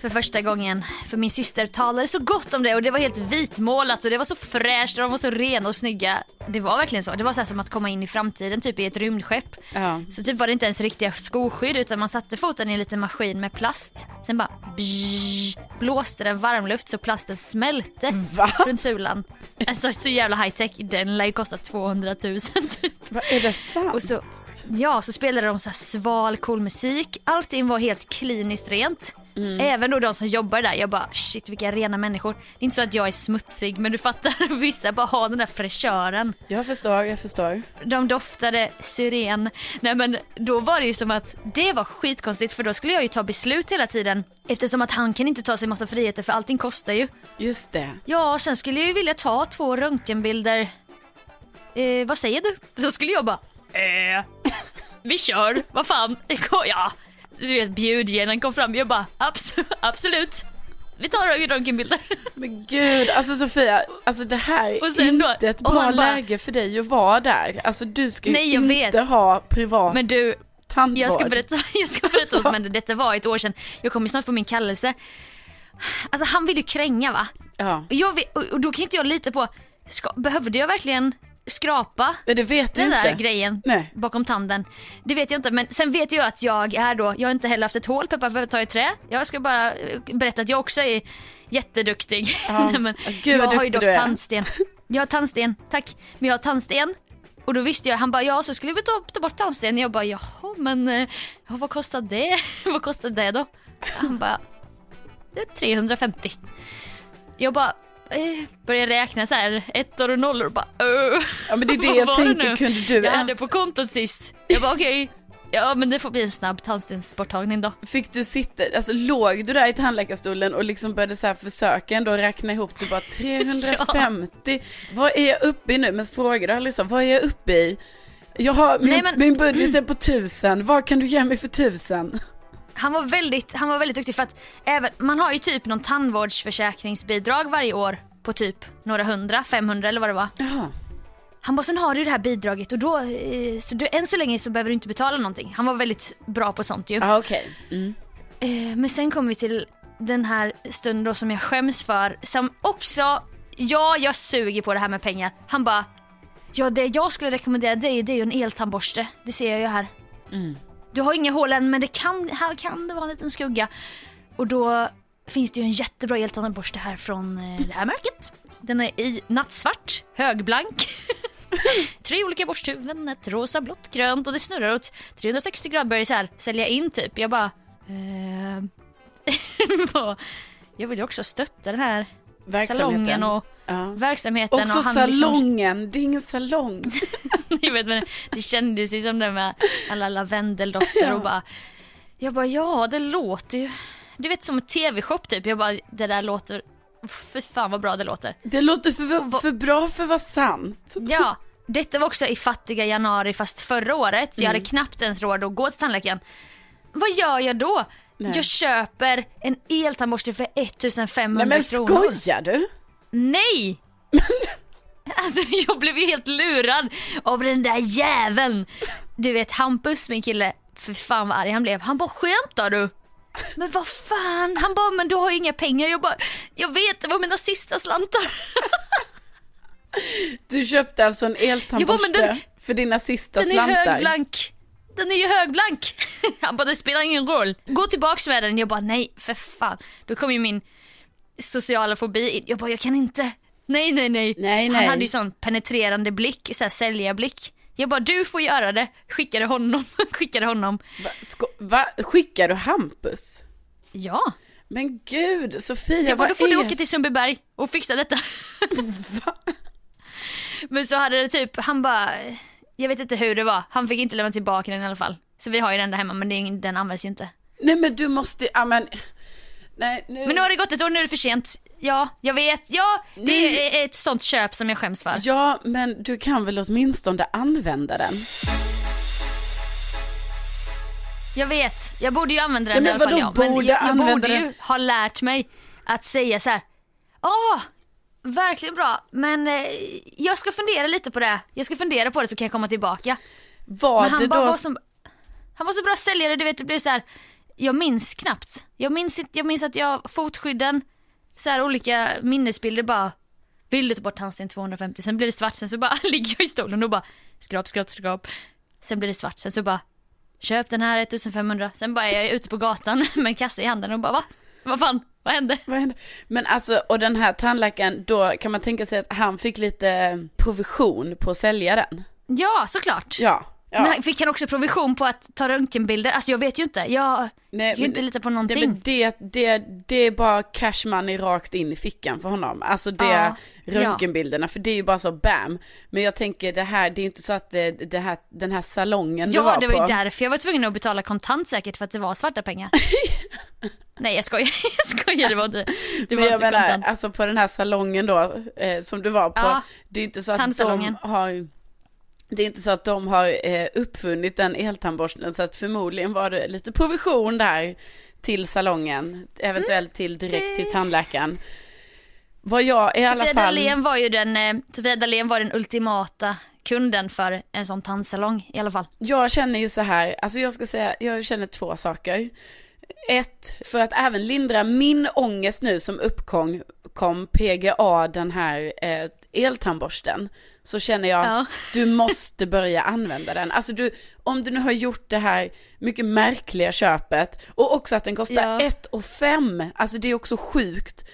för första gången. För min syster talade så gott om det och det var helt vitmålat och det var så fräscht och de var så rena och snygga. Det var verkligen så. Det var så här som att komma in i framtiden typ i ett rymdskepp. ja. Så typ var det inte ens riktiga skoskydd utan man satte foten i en liten maskin med plast. Sen bara bzzz, blåste den varmluft så plasten smälte Va? runt sulan. Alltså så jävla high tech. Den lär ju kosta 200 000 typ. Vad är det sant? Och så, ja, så spelade de så sval, cool musik. Allting var helt kliniskt rent. Även då de som jobbar där. Jag bara shit vilka rena människor. Det är inte så att jag är smutsig men du fattar, vissa bara har den där fräschören. Jag förstår, jag förstår. De doftade syren. Nej men då var det ju som att det var skitkonstigt för då skulle jag ju ta beslut hela tiden. Eftersom att han kan inte ta sig massa friheter för allting kostar ju. Just det. Ja, sen skulle jag ju vilja ta två röntgenbilder. Eh, vad säger du? Så skulle jag bara, eh, vi kör, vad fan, ja. Du vet bjudgenen kom fram, jag bara, abs absolut. Vi tar röntgenbilder. Men gud, alltså Sofia, alltså det här är sen då- inte ett bra bara- läge för dig att vara där. Alltså du ska ju Nej, jag inte vet. ha privat Men du, tandvård. jag ska berätta, jag ska berätta vad som hände. Detta var ett år sedan. Jag kommer snart få min kallelse. Alltså han vill ju kränga va? Ja, jag, och och då kan inte jag lita på, ska, behövde jag verkligen skrapa men det vet du den inte. där grejen Nej. bakom tanden. Det vet jag inte men sen vet jag att jag är då, jag har inte heller haft ett hål peppar för att ta i trä. Jag ska bara eh, berätta att jag också är jätteduktig. Ja. Nej, men gud, jag har ju dock tandsten. Jag har tandsten, tack. Men jag har tandsten. Och då visste jag, han bara ja så skulle vi ta, ta bort tandsten. Jag bara jaha men eh, vad kostar det? vad kostar det då? Han bara det är 350. Jag bara eh, började räkna så här ettor och nollor och bara öh. Ja men det är det jag tänker, kunde du Jag ens... hade på kontot sist. Jag bara okej. Ja men det får bli en snabb tandstensborttagning då. Fick du sitta, alltså låg du där i tandläkarstolen och liksom började så här försöka ändå räkna ihop det bara 350, vad är jag uppe i nu? Men frågade aldrig så, vad är jag uppe i? Jag har, min, Nej, men- min budget är på tusen, vad kan du ge mig för tusen? Han var väldigt, han var väldigt duktig för att även, man har ju typ någon tandvårdsförsäkringsbidrag varje år på typ några hundra, 500 eller vad det var. Jaha. Han bara, sen har du det här bidraget och då, eh, så du, än så länge så behöver du inte betala någonting. Han var väldigt bra på sånt ju. Ja okej. Mm. Eh, men sen kom vi till den här stunden då som jag skäms för. Som också, ja jag suger på det här med pengar. Han bara, ja det jag skulle rekommendera dig det är ju en eltandborste. Det ser jag ju här. Du har inga hål än men det kan, här kan det vara en liten skugga. Och då finns det ju en jättebra eltandborste här från eh, det här märket. Den är i nattsvart, högblank. Tre olika borsthuvuden, ett rosa, blått, grönt och det snurrar åt 360 grader börjar så här sälja in typ. Jag bara... Eh, jag vill ju också stötta den här salongen och Ja. verksamheten. Också och han liksom- salongen, det är ingen salong. jag vet, men det kändes ju som det med alla lavendeldofter och bara... Jag bara, ja det låter ju... Du vet som en tv-shop typ. Jag bara, det där låter... Fy fan vad bra det låter. Det låter för, för bra för att vara sant. Ja, detta var också i fattiga januari fast förra året. Jag Mm. hade knappt ens råd att gå till tandläkaren. Vad gör jag då? Nej. Jag köper en eltandborste för 1500 Nej men kronor. skojar du? Nej! Alltså jag blev ju helt lurad av den där jäveln. Du vet Hampus, min kille, för fan vad arg han blev. Han bara skämtar du? Men vad fan? Han bara, men du har ju inga pengar. Jag bara, jag vet det var mina sista slantar. Du köpte alltså en eltandborste den- för dina sista Den är slantar? högblank. Den är ju högblank. Han bara, det spelar ingen roll. Gå tillbaks med den. Jag bara, nej för fan. Då kom ju min sociala fobi in. Jag bara, jag kan inte. Nej, nej, nej. Nej, Han nej. hade ju sån penetrerande blick, så här säljarblick. Jag bara, du får göra det. Skickade honom. Skickade honom. Va, sko, va? Skickar du Hampus? Ja. Men gud, Sofia, Jag bara, då får är... du åka till Sundbyberg och fixa detta. Men så hade det typ, han bara, jag vet inte hur det var. Han fick inte lämna tillbaka den i alla fall. Så vi har ju den där hemma men ingen- den används ju inte. Nej men du måste, ja men... Nej, nu... Men nu har det gått ett år, nu är det för sent. Ja, jag vet. Ja, det är ett sånt köp som jag skäms för. Ja, men du kan väl åtminstone använda den? Jag vet. Jag borde ju använda Ja, den men i alla fall. Ja. Men jag, jag borde ju den? ha lärt mig att säga så här. Åh, verkligen bra. Men eh, jag ska fundera lite på det. Jag ska fundera på det så kan jag komma tillbaka. Var Men han bara då... var som, han var så bra säljare, du vet det blev så här. Jag minns knappt. Jag minns, jag minns att jag, fotskydden, så här olika minnesbilder bara. Vill du ta bort tandsten 250, sen blir det svart, sen så bara ligger jag i stolen och bara skrap, skrap, skrap. Sen blir det svart, sen så bara köp den här 1500, sen bara är jag ute på gatan med en kasse i handen och bara va? Vad fan, vad hände? Vad hände? Men alltså, och den här tandläkaren, då kan man tänka sig att han fick lite provision på att sälja den. Ja, såklart. Ja. Ja. Men fick han också provision på att ta röntgenbilder? Alltså jag vet ju inte. Jag Nej, kan ju inte lita på någonting. det, det, det är bara cash money rakt in i fickan för honom. Alltså det, Ja, röntgenbilderna, för det är ju bara så bam. Men jag tänker det här, det är inte så att det, det här, den här salongen du Ja, var det var ju på. därför jag var tvungen att betala kontant säkert för att det var svarta pengar. Nej jag skojar, jag skojar, det var inte, det var Men jag inte menar, kontant. alltså på den här salongen då, eh, som du var på, Ja, det är inte så att de har det är inte så att de har eh, uppfunnit den eltandborsten så att förmodligen var det lite provision där till salongen, eventuellt till direkt till tandläkaren. Vad jag i alla Sofia fall... Dalén var ju den, eh, Sofia Dalén var den ultimata kunden för en sån tandsalong i alla fall. Jag känner ju så här, alltså jag ska säga, jag känner två saker. Ett, för att även lindra min ångest nu som uppkom kom PGA den här eh, eltandborsten. Så känner jag, Ja. du måste börja använda den. Alltså du, om du nu har gjort det här mycket märkliga köpet och också att den kostar Ja. 1 och 5. Alltså det är också sjukt.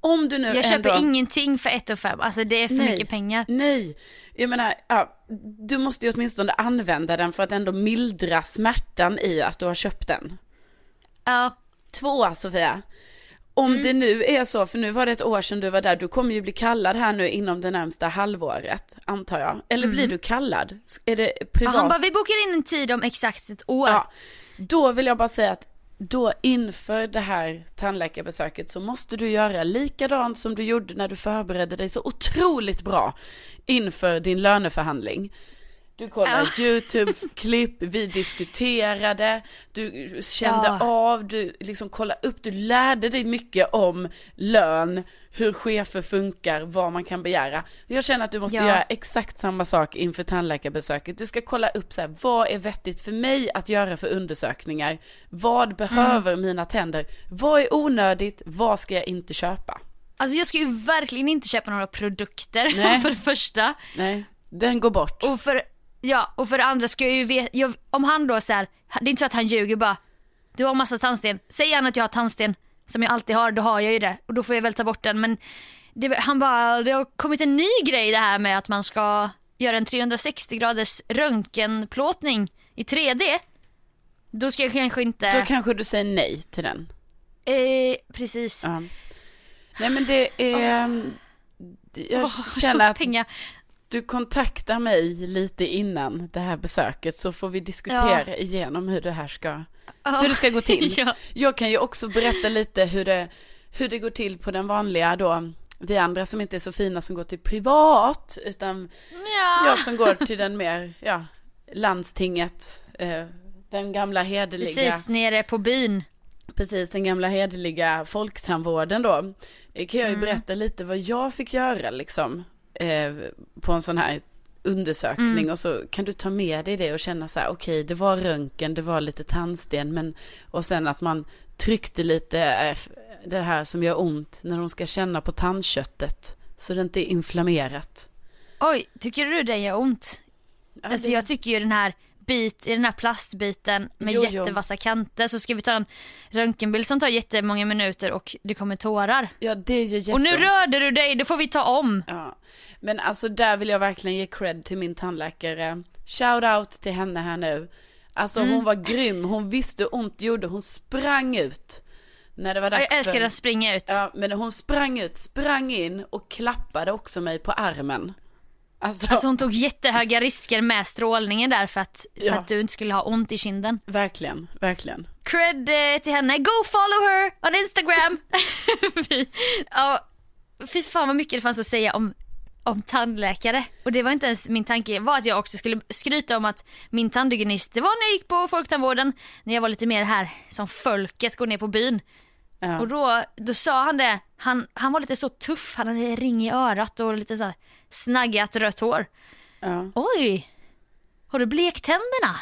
Om du nu Jag köper ändå... ingenting för 1 5, alltså det är för Nej. mycket pengar. Nej, jag menar, ja, du måste ju åtminstone använda den för att ändå mildra smärtan i att du har köpt den. Ja, Två, Sofia. Om Mm. det nu är så, för nu var det ett år sedan du var där, du kommer ju bli kallad här nu inom det närmsta halvåret, antar jag. Eller blir du kallad? Är det privat? Mm. han bara vi bokar in en tid om exakt ett år. Ja, då vill jag bara säga att då inför det här tandläkarbesöket så måste du göra likadant som du gjorde när du förberedde dig så otroligt bra inför din löneförhandling. Du kollade YouTube-klipp, vi diskuterade, du kände Ja. av, du liksom kollade upp, du lärde dig mycket om lön, hur chefer funkar, vad man kan begära. Jag känner att du måste Ja. göra exakt samma sak inför tandläkarbesöket. Du ska kolla upp så här, vad är vettigt för mig att göra för undersökningar? Vad behöver Mm. mina tänder? Vad är onödigt? Vad ska jag inte köpa? Alltså jag ska ju verkligen inte köpa några produkter Nej. för det första. Nej, den går bort. Och för, ja, och för det andra ska jag ju veta, om han då så här, det är inte så att han ljuger bara, du har massa tandsten, säg gärna att jag har tandsten som jag alltid har, då har jag ju det och då får jag väl ta bort den men det, han bara, det har kommit en ny grej det här med att man ska göra en 360 graders röntgenplåtning i 3D. Då ska jag kanske inte, Då kanske du säger nej till den. eh, precis. Ja. Nej men det är, det- jag känner att pengar. Du kontaktar mig lite innan det här besöket så får vi diskutera igenom hur det här ska, hur det ska gå till. ja. Jag kan ju också berätta lite hur det, hur det går till på den vanliga då, vi andra som inte är så fina som går till privat, utan Ja. jag som går till den mer, ja, landstinget, eh, den gamla hederliga. Precis, nere på byn. Precis, den gamla hederliga folktandvården då. Eh, Kan jag Mm. ju berätta lite vad jag fick göra liksom. Eh, på en sån här undersökning Mm. och så kan du ta med dig det och känna så här, okej det var röntgen, det var lite tandsten men och sen att man tryckte lite eh, det här som gör ont när de ska känna på tandköttet så det inte är inflammerat. Oj, tycker du det gör ont? Ja, Alltså det- jag tycker ju den här bit, i den här plastbiten med Jo, jo. jättevassa kanter så ska vi ta en röntgenbild som tar jättemånga minuter och det kommer tårar. Ja det är ju Och nu rörde du dig, det får vi ta om. Ja, men alltså där vill jag verkligen ge cred till min tandläkare. Shout out till henne här nu. Alltså Mm. hon var grym, hon visste hur ont det gjorde, hon sprang ut. När det var dags Jag älskar att springa ut. Ja, men hon sprang ut, sprang in och klappade också mig på armen. Alltså, Alltså hon tog jättehöga risker med strålningen där för att, för Ja. att du inte skulle ha ont i kinden. verkligen, verkligen. Cred eh, till henne, go follow her on Instagram. Vi- ja, fy fan vad mycket det fanns att säga om, om tandläkare. Och det var inte ens min tanke, var att jag också skulle skryta om att min tandhygienist, det var när jag gick på folktandvården, när jag var lite mer här som folket, går ner på byn. Ja. Och då, då sa han det, han, han var lite så tuff, han hade ring i örat och lite så här snaggat rött hår. Ja. Oj, har du blektänderna?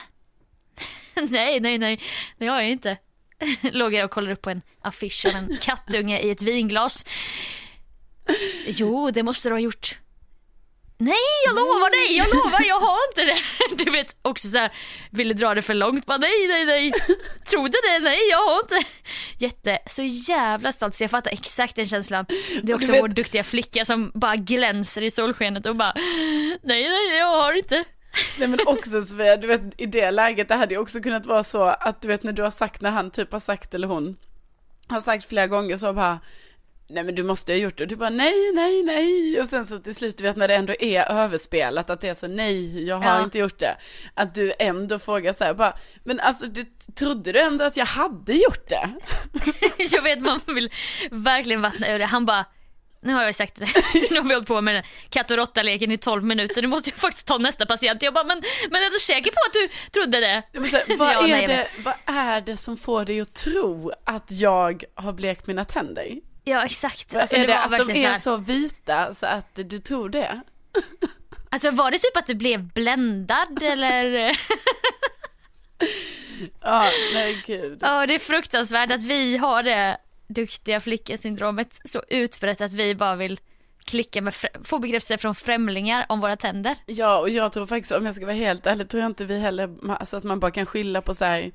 nej, nej, nej, det har jag inte. Låg jag och kollade upp på en affisch av en kattunge i ett vinglas. Jo, det måste du ha gjort. Nej, jag lovar dig, jag lovar, jag har inte det. Du vet, också så här, ville dra det för långt, bara nej, nej, nej. Trodde det, nej, jag har inte. Jätte, så jävla stolt, så jag fattar exakt den känslan. Det är också vet- vår duktiga flicka som bara glänser i solskenet och bara, nej, nej, jag har inte. Nej men också Sofia, du vet i det läget det hade ju också kunnat vara så att du vet när du har sagt, när han typ har sagt eller hon har sagt flera gånger så bara Nej men du måste ha gjort det och du bara nej, nej, nej och sen så till slut du vet när det ändå är överspelat att det är så nej, jag har Ja. inte gjort det. Att du ändå frågar så här bara, men alltså du trodde du ändå att jag hade gjort det? jag vet man vill verkligen vattna ur det. Han bara, nu har jag sagt det, nu har vi hållit på med den katt och råtta-leken i 12 minuter, nu måste jag faktiskt ta nästa patient. Jag bara, men, men är du säker på att du trodde det? Säga, vad, Ja, nej, är jag det, vad är det som får dig att tro att jag har blekt mina tänder? Ja exakt. Alltså, är det det att de är så här, så vita så att du tror det? alltså var det typ att du blev bländad eller? Ja, nej gud. Ja det är fruktansvärt att vi har det duktiga flickasyndromet så utbrett att vi bara vill klicka med, få bekräftelse från främlingar om våra tänder. Ja, och jag tror faktiskt, om jag ska vara helt ärlig, tror jag inte vi heller, alltså att man bara kan skylla på så här,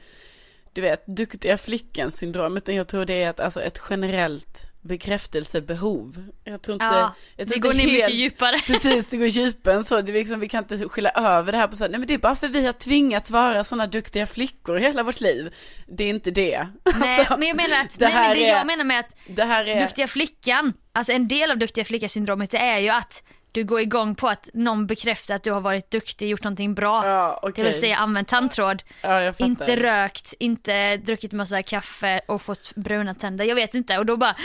du vet, duktiga flickan-syndrom, utan jag tror det är ett, alltså ett generellt bekräftelsebehov. Jag tror inte, Ja, jag tror det går ner mycket helt- djupare. Precis, det går djupare än så. Det liksom, vi kan inte skylla över det här på så här, nej men det är bara för vi har tvingats vara sådana duktiga flickor hela vårt liv. Det är inte det. Nej Alltså, men jag menar att, det nej, men det är- jag menar med att Det här är, Duktiga flickan, alltså en del av duktiga flicka-syndromet det är ju att du går igång på att någon bekräftar att du har varit duktig, gjort någonting bra. ja okej. Det vill säga använt tandtråd, ja, inte rökt, inte druckit massa kaffe och fått bruna tänder. Jag vet inte och då bara,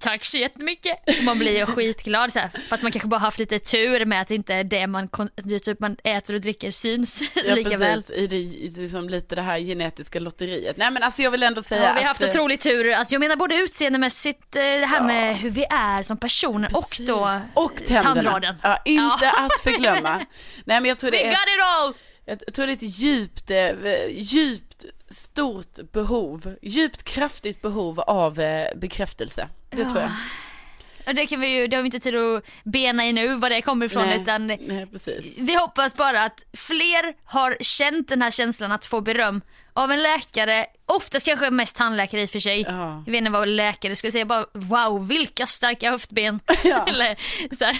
tack så jättemycket. Man blir ju skitglad så här. Fast man kanske bara haft lite tur med att inte det man, det typ man äter och dricker syns Ja, lika väl. precis, i, det, i liksom lite det här genetiska lotteriet. Nej men alltså jag vill ändå säga Ja, vi har att, haft eh, otrolig tur. Alltså jag menar både utseendemässigt, eh, det här med hur vi är som personer och då och tänderna. tandraden. Ja, inte Ja. att förglömma. Nej men jag tror We det got är, it all! jag tror det är ett djupt, eh, djupt stort behov, djupt kraftigt behov av eh, bekräftelse. Det tror jag. Och det kan vi ju, det har vi inte tid att bena i nu var det kommer ifrån Nej, utan nej precis. vi hoppas bara att fler har känt den här känslan att få beröm av en läkare, oftast kanske mest tandläkare i och för sig. Ja. Jag vet inte vad läkare skulle säga, bara wow vilka starka höftben. Ja. Eller, så,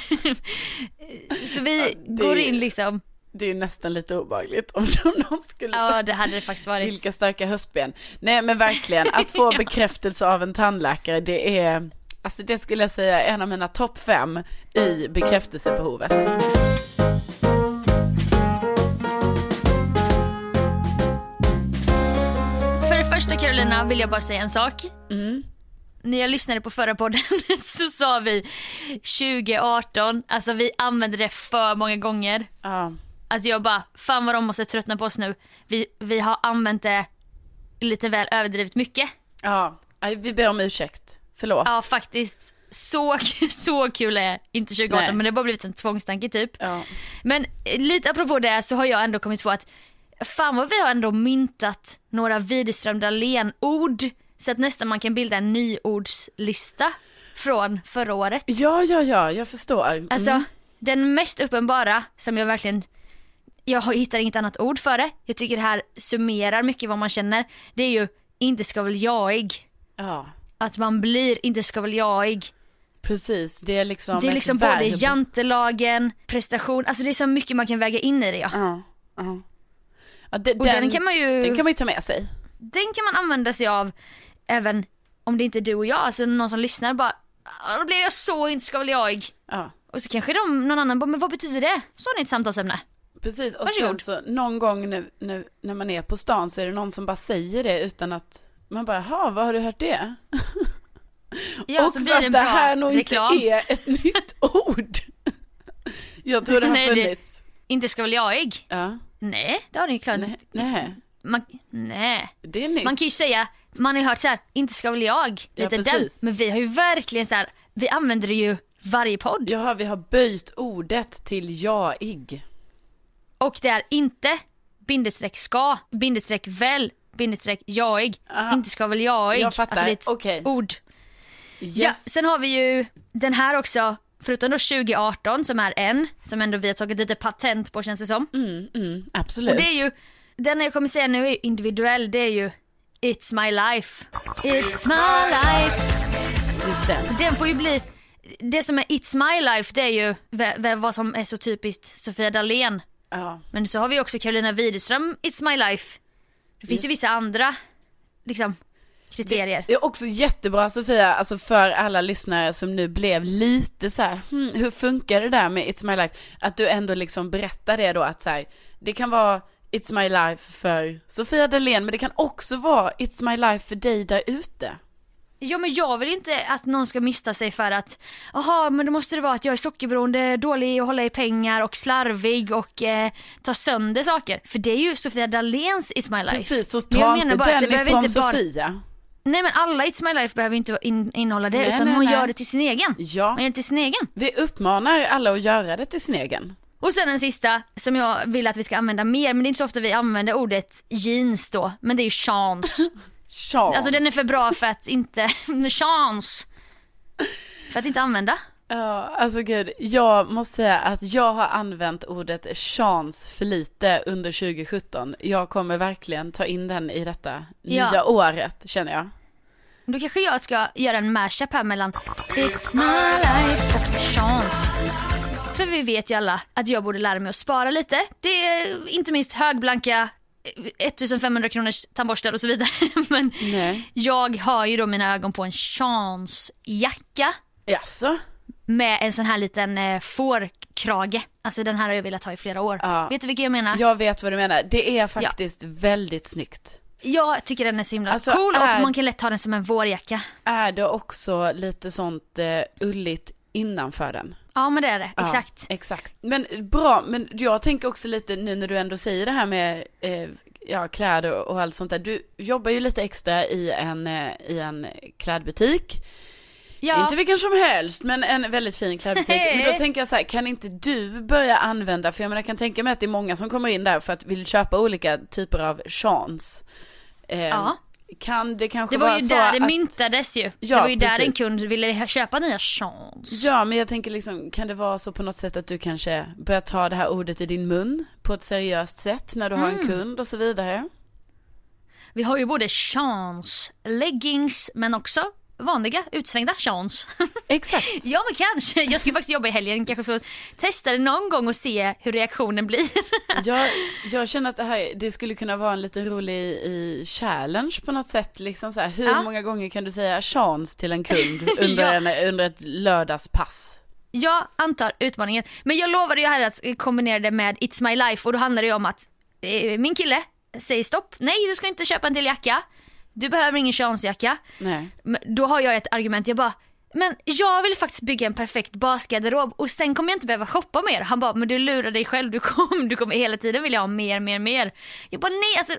så vi det- går in liksom, Det är nästan lite obehagligt om någon skulle ja det hade det faktiskt varit. Vilka starka höftben. Nej men verkligen, att få bekräftelse av en tandläkare det är, alltså det skulle jag säga är en av mina topp fem i bekräftelsebehovet. För det första Carolina vill jag bara säga en sak. Mm. När jag lyssnade på förra podden så sa vi 2018, alltså vi använde det för många gånger. Ja, Alltså jag bara, fan vad de måste tröttna på oss nu. Vi, vi har använt det lite väl överdrivet mycket. ja, vi ber om ursäkt. Förlåt. Ja faktiskt, så, så kul är inte 2018 Nej. men det har bara blivit en tvångstanke typ. Ja. Men eh, lite apropå det så har jag ändå kommit på att fan vad vi har ändå myntat några Widerström Dahlén-ord så att nästan man kan bilda en nyordslista från förra året. ja, ja, ja, jag förstår. Mm. Alltså den mest uppenbara som jag verkligen jag har- hittar inget annat ord för det. Jag tycker det här summerar mycket vad man känner. Det är ju inte ska väl jag. Ja, Att man blir inte ska väl jag. precis. Det är liksom Det är liksom både jantelagen, prestation, alltså det är så mycket man kan väga in i det ja. Ja, ja. ja det, Och den, kan man ju den kan man ju ta med sig. den kan man använda sig av även om det inte är du och jag, alltså någon som lyssnar bara "Ah, då blir jag så inte ska väl jag. Ja. Och så kanske de, någon annan bara, men vad betyder det? Så är det ett samtalsämne. Precis, och sen Varsågod. så någon gång nu, nu, när man är på stan så är det någon som bara säger det utan att man bara, jaha, vad har du hört det? Ja, och så blir det att det här nog reklam. inte är ett nytt ord. Jag tror det har Nej, det- funnits. Inte ska väl jag? Ja, Nej, det har det ju klart nej, nej, Man, nej. det är nytt. Man kan ju säga, man har ju hört så här, inte ska väl jag, Ja, lite den. precis. Men vi har ju verkligen så här, vi använder det ju varje podd. Ja, vi har böjt ordet till jaig. Och det är inte bindestreck ska, bindestreck väl, bindestreck jag, Aha. inte ska väl jag. Jag fattar. Alltså det är ett Okej. ord. Yes. Ja, sen har vi ju den här också, förutom då 2018 som är en, som ändå vi har tagit lite patent på känns det som. Mm, mm, absolut. Och det är ju, den jag kommer säga nu är ju individuell, det är ju It's my life. It's my life. Just det. Den får ju bli, det som är It's my life det är ju vad som är så typiskt Sofia Dalén. Ja. Men så har vi också Carolina Widerström, It's my life. Det finns ju vissa andra liksom kriterier. Det är också jättebra Sofia, alltså för alla lyssnare som nu blev lite så här, hmm, hur funkar det där med It's My Life? Att du ändå liksom berättar det då att så här, det kan vara It's My Life för Sofia Dalén, men det kan också vara It's My Life för dig där ute. Ja men jag vill inte att någon ska mista sig för att, jaha men då måste det vara att jag är sockerberoende, dålig att hålla i pengar och slarvig och eh, tar sönder saker. För det är ju Sofia Dalens It's my life. Precis, så Men jag ta menar inte bara att den det behöver ifrån inte bara- Sofia. Nej men alla It's my life behöver inte in, innehålla det Nej, utan nej, hon nej. gör det till sin egen. Ja. Man gör det till sin egen. Vi uppmanar alla att göra det till sin egen. Och sen en sista som jag vill att vi ska använda mer, men det är inte så ofta vi använder ordet jeans då, men det är ju chans. Chans. Alltså den är för bra för att inte, chans. För att inte använda. Ja, alltså gud, jag måste säga att jag har använt ordet chans för lite under 2017. Jag kommer verkligen ta in den i detta Ja. nya året, känner jag. Då kanske jag ska göra en mashup här mellan It's my life och chans. För vi vet ju alla att jag borde lära mig att spara lite. Det är inte minst högblanka 1500 kronors tandborstar och så vidare. Men Nej. jag har ju då mina ögon på en chansjacka Jaså? med en sån här liten eh, fårkrage. Alltså den här har jag velat ha i flera år. Ja. Vet du vilken jag menar? Jag vet vad du menar. Det är faktiskt väldigt snyggt. Jag tycker den är så himla Alltså, cool och är- man kan lätt ta den som en vårjacka. Är det också lite sånt eh, ulligt innanför den? Ja men det är det, Ja, exakt. Exakt. Men bra, men jag tänker också lite nu när du ändå säger det här med eh, ja, kläder och allt sånt där. Du jobbar ju lite extra i en, eh, i en klädbutik. Ja. Inte vilken som helst, men en väldigt fin klädbutik. men då tänker jag så här, kan inte du börja använda, för jag menar, jag kan tänka mig att det är många som kommer in där för att vill köpa olika typer av chans. Eh, Ja. Kan det kanske Det var vara ju så där det att, myntades ju. Ja, det var ju där en precis. kund ville köpa nya chans. Ja, men jag tänker liksom, kan det vara så på något sätt att du kanske börjar ta det här ordet i din mun på ett seriöst sätt när du har Mm. en kund och så vidare? Vi har ju både chans, leggings men också vanliga utsvängda chans. Exakt. ja men kanske. Jag ska faktiskt jobba i helgen. Kanske så testa det någon gång och se hur reaktionen blir. Jag, jag känner att det här, det skulle kunna vara en lite rolig i challenge på något sätt. Liksom så här, hur Ja. många gånger kan du säga chans till en kund under, Ja. en, under ett lördagspass? Jag antar utmaningen. Men jag lovade ju här att kombinera det med It's My Life och då handlar det ju om att eh, min kille säger stopp. Nej du ska inte köpa en till jacka. Du behöver ingen. Nej. Men Då har jag ett argument, jag bara men jag vill faktiskt bygga en perfekt basgarderob och sen kommer jag inte behöva shoppa mer. Han bara, men du lurar dig själv, du kommer, du kommer hela tiden vilja ha mer, mer, mer. Jag bara, nej alltså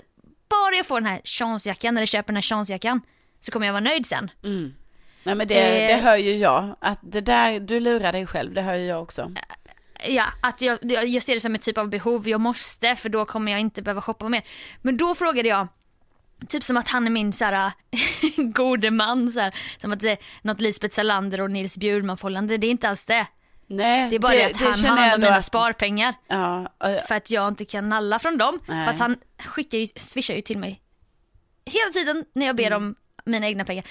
bara jag får den här chansjackan eller köper den här chansjackan så kommer jag vara nöjd sen. Nej men det, Eh. det hör ju jag, att det där, du lurar dig själv, det hör ju jag också. Ja, att jag, jag jag ser det som ett typ av behov, jag måste för då kommer jag inte behöva shoppa mer. Men då frågade jag, typ som att han är min såhär gode man, så här, som att det är något Lisbeth Salander och Nils Bjurman förhållande, det är inte alls det. Nej, Det är bara det, att han har hand om mina att- sparpengar. Ja, eh, För att jag inte kan nalla från dem. Nej. Fast han skickar ju, swishar ju till mig hela tiden när jag ber Mm. om mina egna pengar.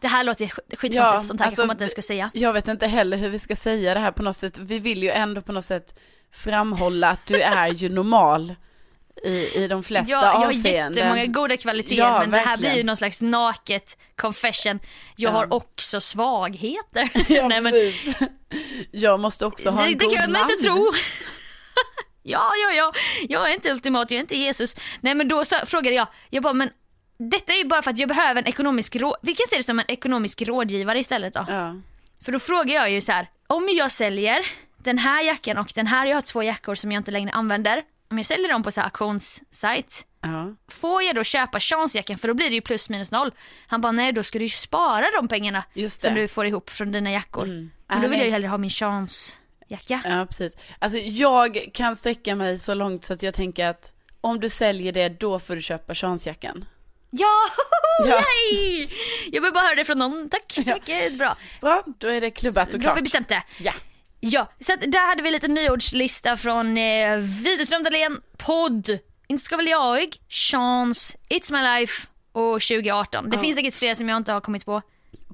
Det här låter sk- skitkonstigt, sånt här alltså, man inte ens ska säga. Jag vet inte heller hur vi ska säga det här på något sätt. Vi vill ju ändå på något sätt framhålla att du är ju normal i, i de flesta Jag, jag har avseenden. jättemånga goda kvaliteter Ja, men det här verkligen. blir ju någon slags naket confession. Jag Ja. har också svagheter. Ja, Nej, men. Jag måste också ha det, en det god kan man man. inte tro. ja, ja, ja. Jag är inte ultimat, jag är inte Jesus. Nej men då så frågade jag, jag bara men detta är ju bara för att jag behöver en ekonomisk råd... Vi kan se det som en ekonomisk rådgivare istället då. Ja. För då frågar jag ju så här, om jag säljer den här jackan och den här, jag har två jackor som jag inte längre använder. Om jag säljer dem på så här auktionssajt, Ja. får jag då köpa chansjackan för då blir det ju plus minus noll. Han bara nej då ska du ju spara de pengarna som du får ihop från dina jackor. Mm. Men då vill jag ju hellre ha min chansjacka. ja, precis. Alltså jag kan sträcka mig så långt så att jag tänker att om du säljer det, då får du köpa chansjackan. Ja, Ja. yay! Jag vill bara höra det från någon. Tack så mycket, bra. Bra, då är det klubbat och Då har klart. vi bestämt det. Ja. Ja, så att där hade vi lite nyordslista från eh, Widerström Dahlén, podd, Inte ska väl jag, Chans, It's My Life och 2018. Det Ja. finns säkert fler som jag inte har kommit på.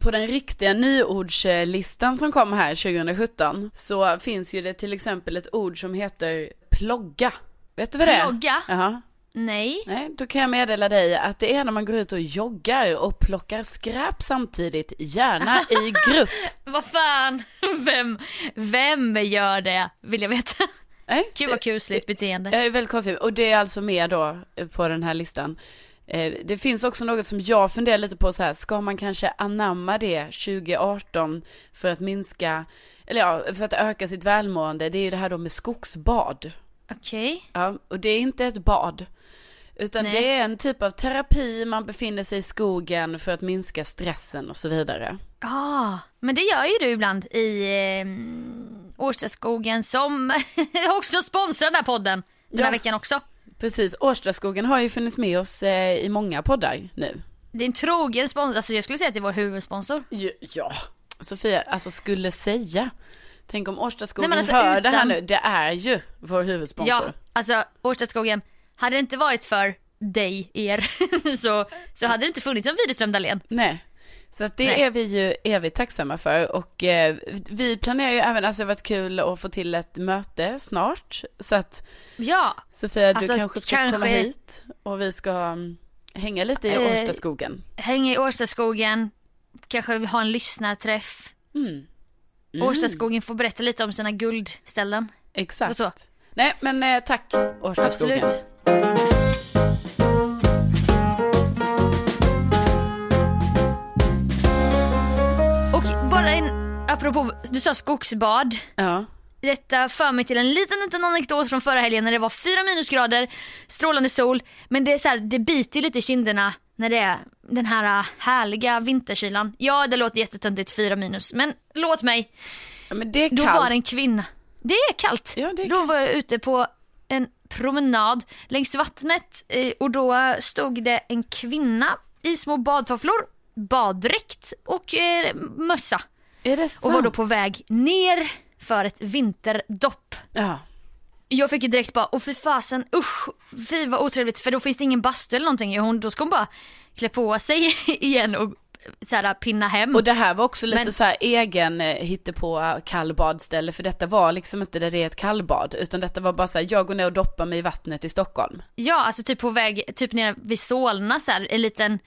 På den riktiga nyordslistan som kom här 2017 så finns ju det till exempel ett ord som heter plogga. Vet du vad det är? Plogga? Jaha. Nej. Nej, då kan jag meddela dig att det är när man går ut och joggar och plockar skräp samtidigt, gärna i grupp. Vad fan, vem, vem gör det? Vill jag veta. Nej, Gud vad kusligt beteende. Det är väldigt konstigt. Och det är alltså med då eh, på den här listan. Eh, Det finns också något som jag funderar lite på så här, ska man kanske anamma det 2018 för att minska, eller ja, för att öka sitt välmående, det är ju det här då med skogsbad. Okej. Ja, och det är inte ett bad. Utan Nej. det är en typ av terapi, man befinner sig i skogen för att minska stressen och så vidare. Ah, men det gör ju du ibland i eh, Årstaskogen som också sponsrar den här podden. Den här Ja. veckan också. Precis, Årstaskogen har ju funnits med oss eh, i många poddar nu. Det är en trogen sponsor, alltså jag skulle säga att det är vår huvudsponsor. Ja, Sofia, alltså skulle säga. Tänk om Årstaskogen Nej, alltså hör det här utan- nu, det är ju vår huvudsponsor. Ja, alltså Årstaskogen, hade det inte varit för dig, er, så, så hade det inte funnits en Widerström Dahlén. Nej, så att det Nej. är vi ju evigt tacksamma för och eh, vi planerar ju även, alltså det har varit kul att få till ett möte snart. Så att Ja, Sofia, du Alltså, kanske ska kanske- komma hit och vi ska mm, hänga lite i Eh, Årstaskogen. häng i Årstaskogen, kanske ha en lyssnarträff. Mm. Mm. Årstaskogen får berätta lite om sina guldställen. Exakt. Nej men eh, tack Årstaskogen. Absolut. Och bara en, apropå, du sa skogsbad. Ja. Detta för mig till en liten, liten anekdot från förra helgen när det var fyra minusgrader, strålande sol. Men det, är så här, det biter ju lite i kinderna när det är den här äh, härliga vinterkylan. Ja, det låter jättetöntigt, fyra minus. Men låt mig. ja men det är Då kallt. var det en kvinna. Det är kallt. Ja, det är då kallt. var jag ute på en promenad längs vattnet eh, och då stod det en kvinna i små badtofflor, baddräkt och eh, mössa. Och var då på väg ner för ett vinterdopp. Ja. Jag fick ju direkt bara, åh fy fasen, usch, fy vad otrevligt för då finns det ingen bastu eller någonting. Hon, då ska hon bara klä på sig igen och så här, pinna hem. Och det här var också lite Men- så här egen eh, hittepå kallbadställe för detta var liksom inte där det är ett kallbad utan detta var bara så här, jag går ner och doppar mig i vattnet i Stockholm. Ja, alltså typ på väg, typ nere vid Solna så här, en liten,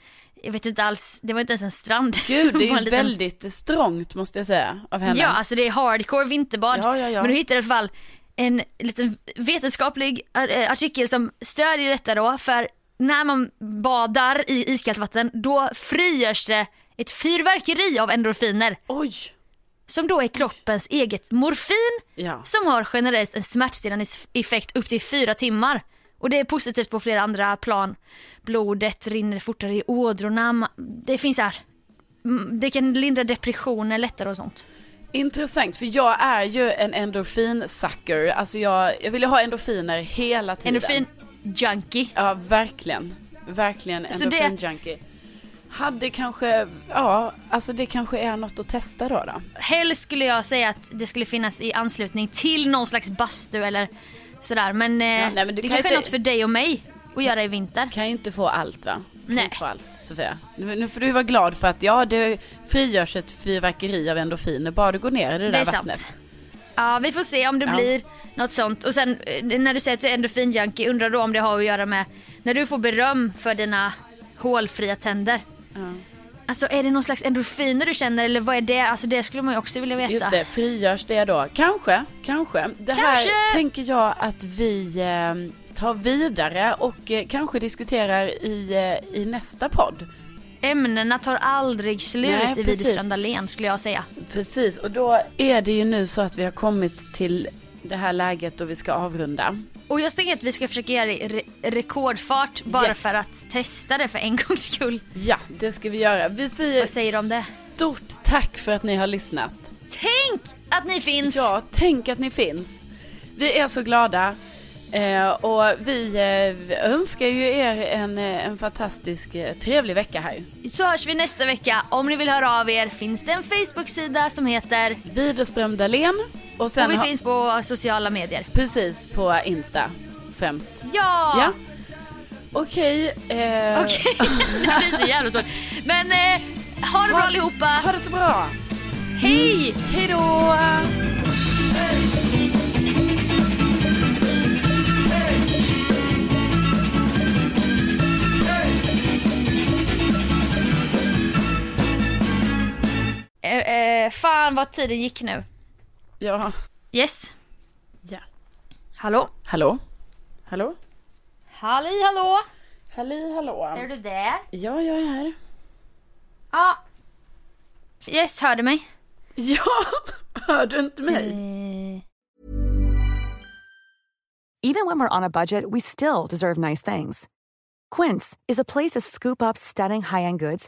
jag vet inte alls, det var inte ens en strand. Gud, det är ju liten- väldigt strångt måste jag säga av henne. Ja, alltså det är hardcore vinterbad. Ja, ja, ja. Men du hittar i alla fall en liten vetenskaplig eh, artikel som stödjer detta då. För när man badar i iskallt vatten då frigörs det ett fyrverkeri av endorfiner. Oj! Som då är kroppens eget morfin Ja. som har generellt en smärtstillande effekt upp till fyra timmar. Och det är positivt på flera andra plan. Blodet rinner fortare i ådrorna. Det finns här. mm, Det kan lindra depressioner lättare och sånt. Intressant, för jag är ju en endorfin-sucker. Alltså jag, jag vill ju ha endorfiner hela tiden. Endorfin junkie. Ja, verkligen. Verkligen endorfin-junkie. Hade kanske, ja, alltså det kanske är något att testa då. då. Helst skulle jag säga att det skulle finnas i anslutning till någon slags bastu eller sådär. Men, eh, nej, men det kan kanske är inte- något för dig och mig att göra i vinter. Kan ju inte få allt va? Nej. inte få allt, Sofia. Nu, nu får du vara glad för att ja, det frigörs ett fyrverkeri av endorfiner bara du går ner i det, Det där är vattnet. sant. Ja, vi får se om det Ja. blir något sånt. Och sen eh, när du säger att du är endorfinjunkie, undrar då om det har att göra med när du får beröm för dina hålfria tänder. Alltså är det någon slags endorfiner du känner eller vad är det? Alltså det skulle man ju också vilja veta. Just det, frigörs det då? Kanske, kanske. Det Kanske. här tänker jag att vi eh, tar vidare och eh, kanske diskuterar i, eh, i nästa podd. Ämnena tar aldrig slut Nej, i. Widerström Dahlén skulle jag säga. Precis, och då är det ju nu så att vi har kommit till det här läget då vi ska avrunda. Och jag tänker att vi ska försöka göra det i re- rekordfart bara Yes. för att testa det för en gångs skull. Ja, det ska vi göra. Vi säger, Vad säger du om det? stort tack för att ni har lyssnat. Tänk att ni finns! Ja, tänk att ni finns. Vi är så glada. Eh, och vi eh, önskar ju er en, eh, en fantastisk eh, trevlig vecka här. Så hörs vi nästa vecka. Om ni vill höra av er finns det en Facebook-sida som heter Widerström Dahlén. Och sen och vi ha- finns på sociala medier. precis på Insta främst. Ja! Ja. Okej. eh, Okej, det blir så jävla svårt. Men eh, ha det bra allihopa. Ha det så bra. Hej! Hej då! Eh, eh, fan vad tiden gick nu. Ja. Yes. ja. Hallå? Hallå? Hallå? Halli hallå? Halli hallå? Är du där? Ja, jag är här. Ja. Yes, hör du mig? Ja! Hör du inte mig? Eh, Even when we're on a budget, we still deserve nice things. Quince is a place to scoop up stunning high-end goods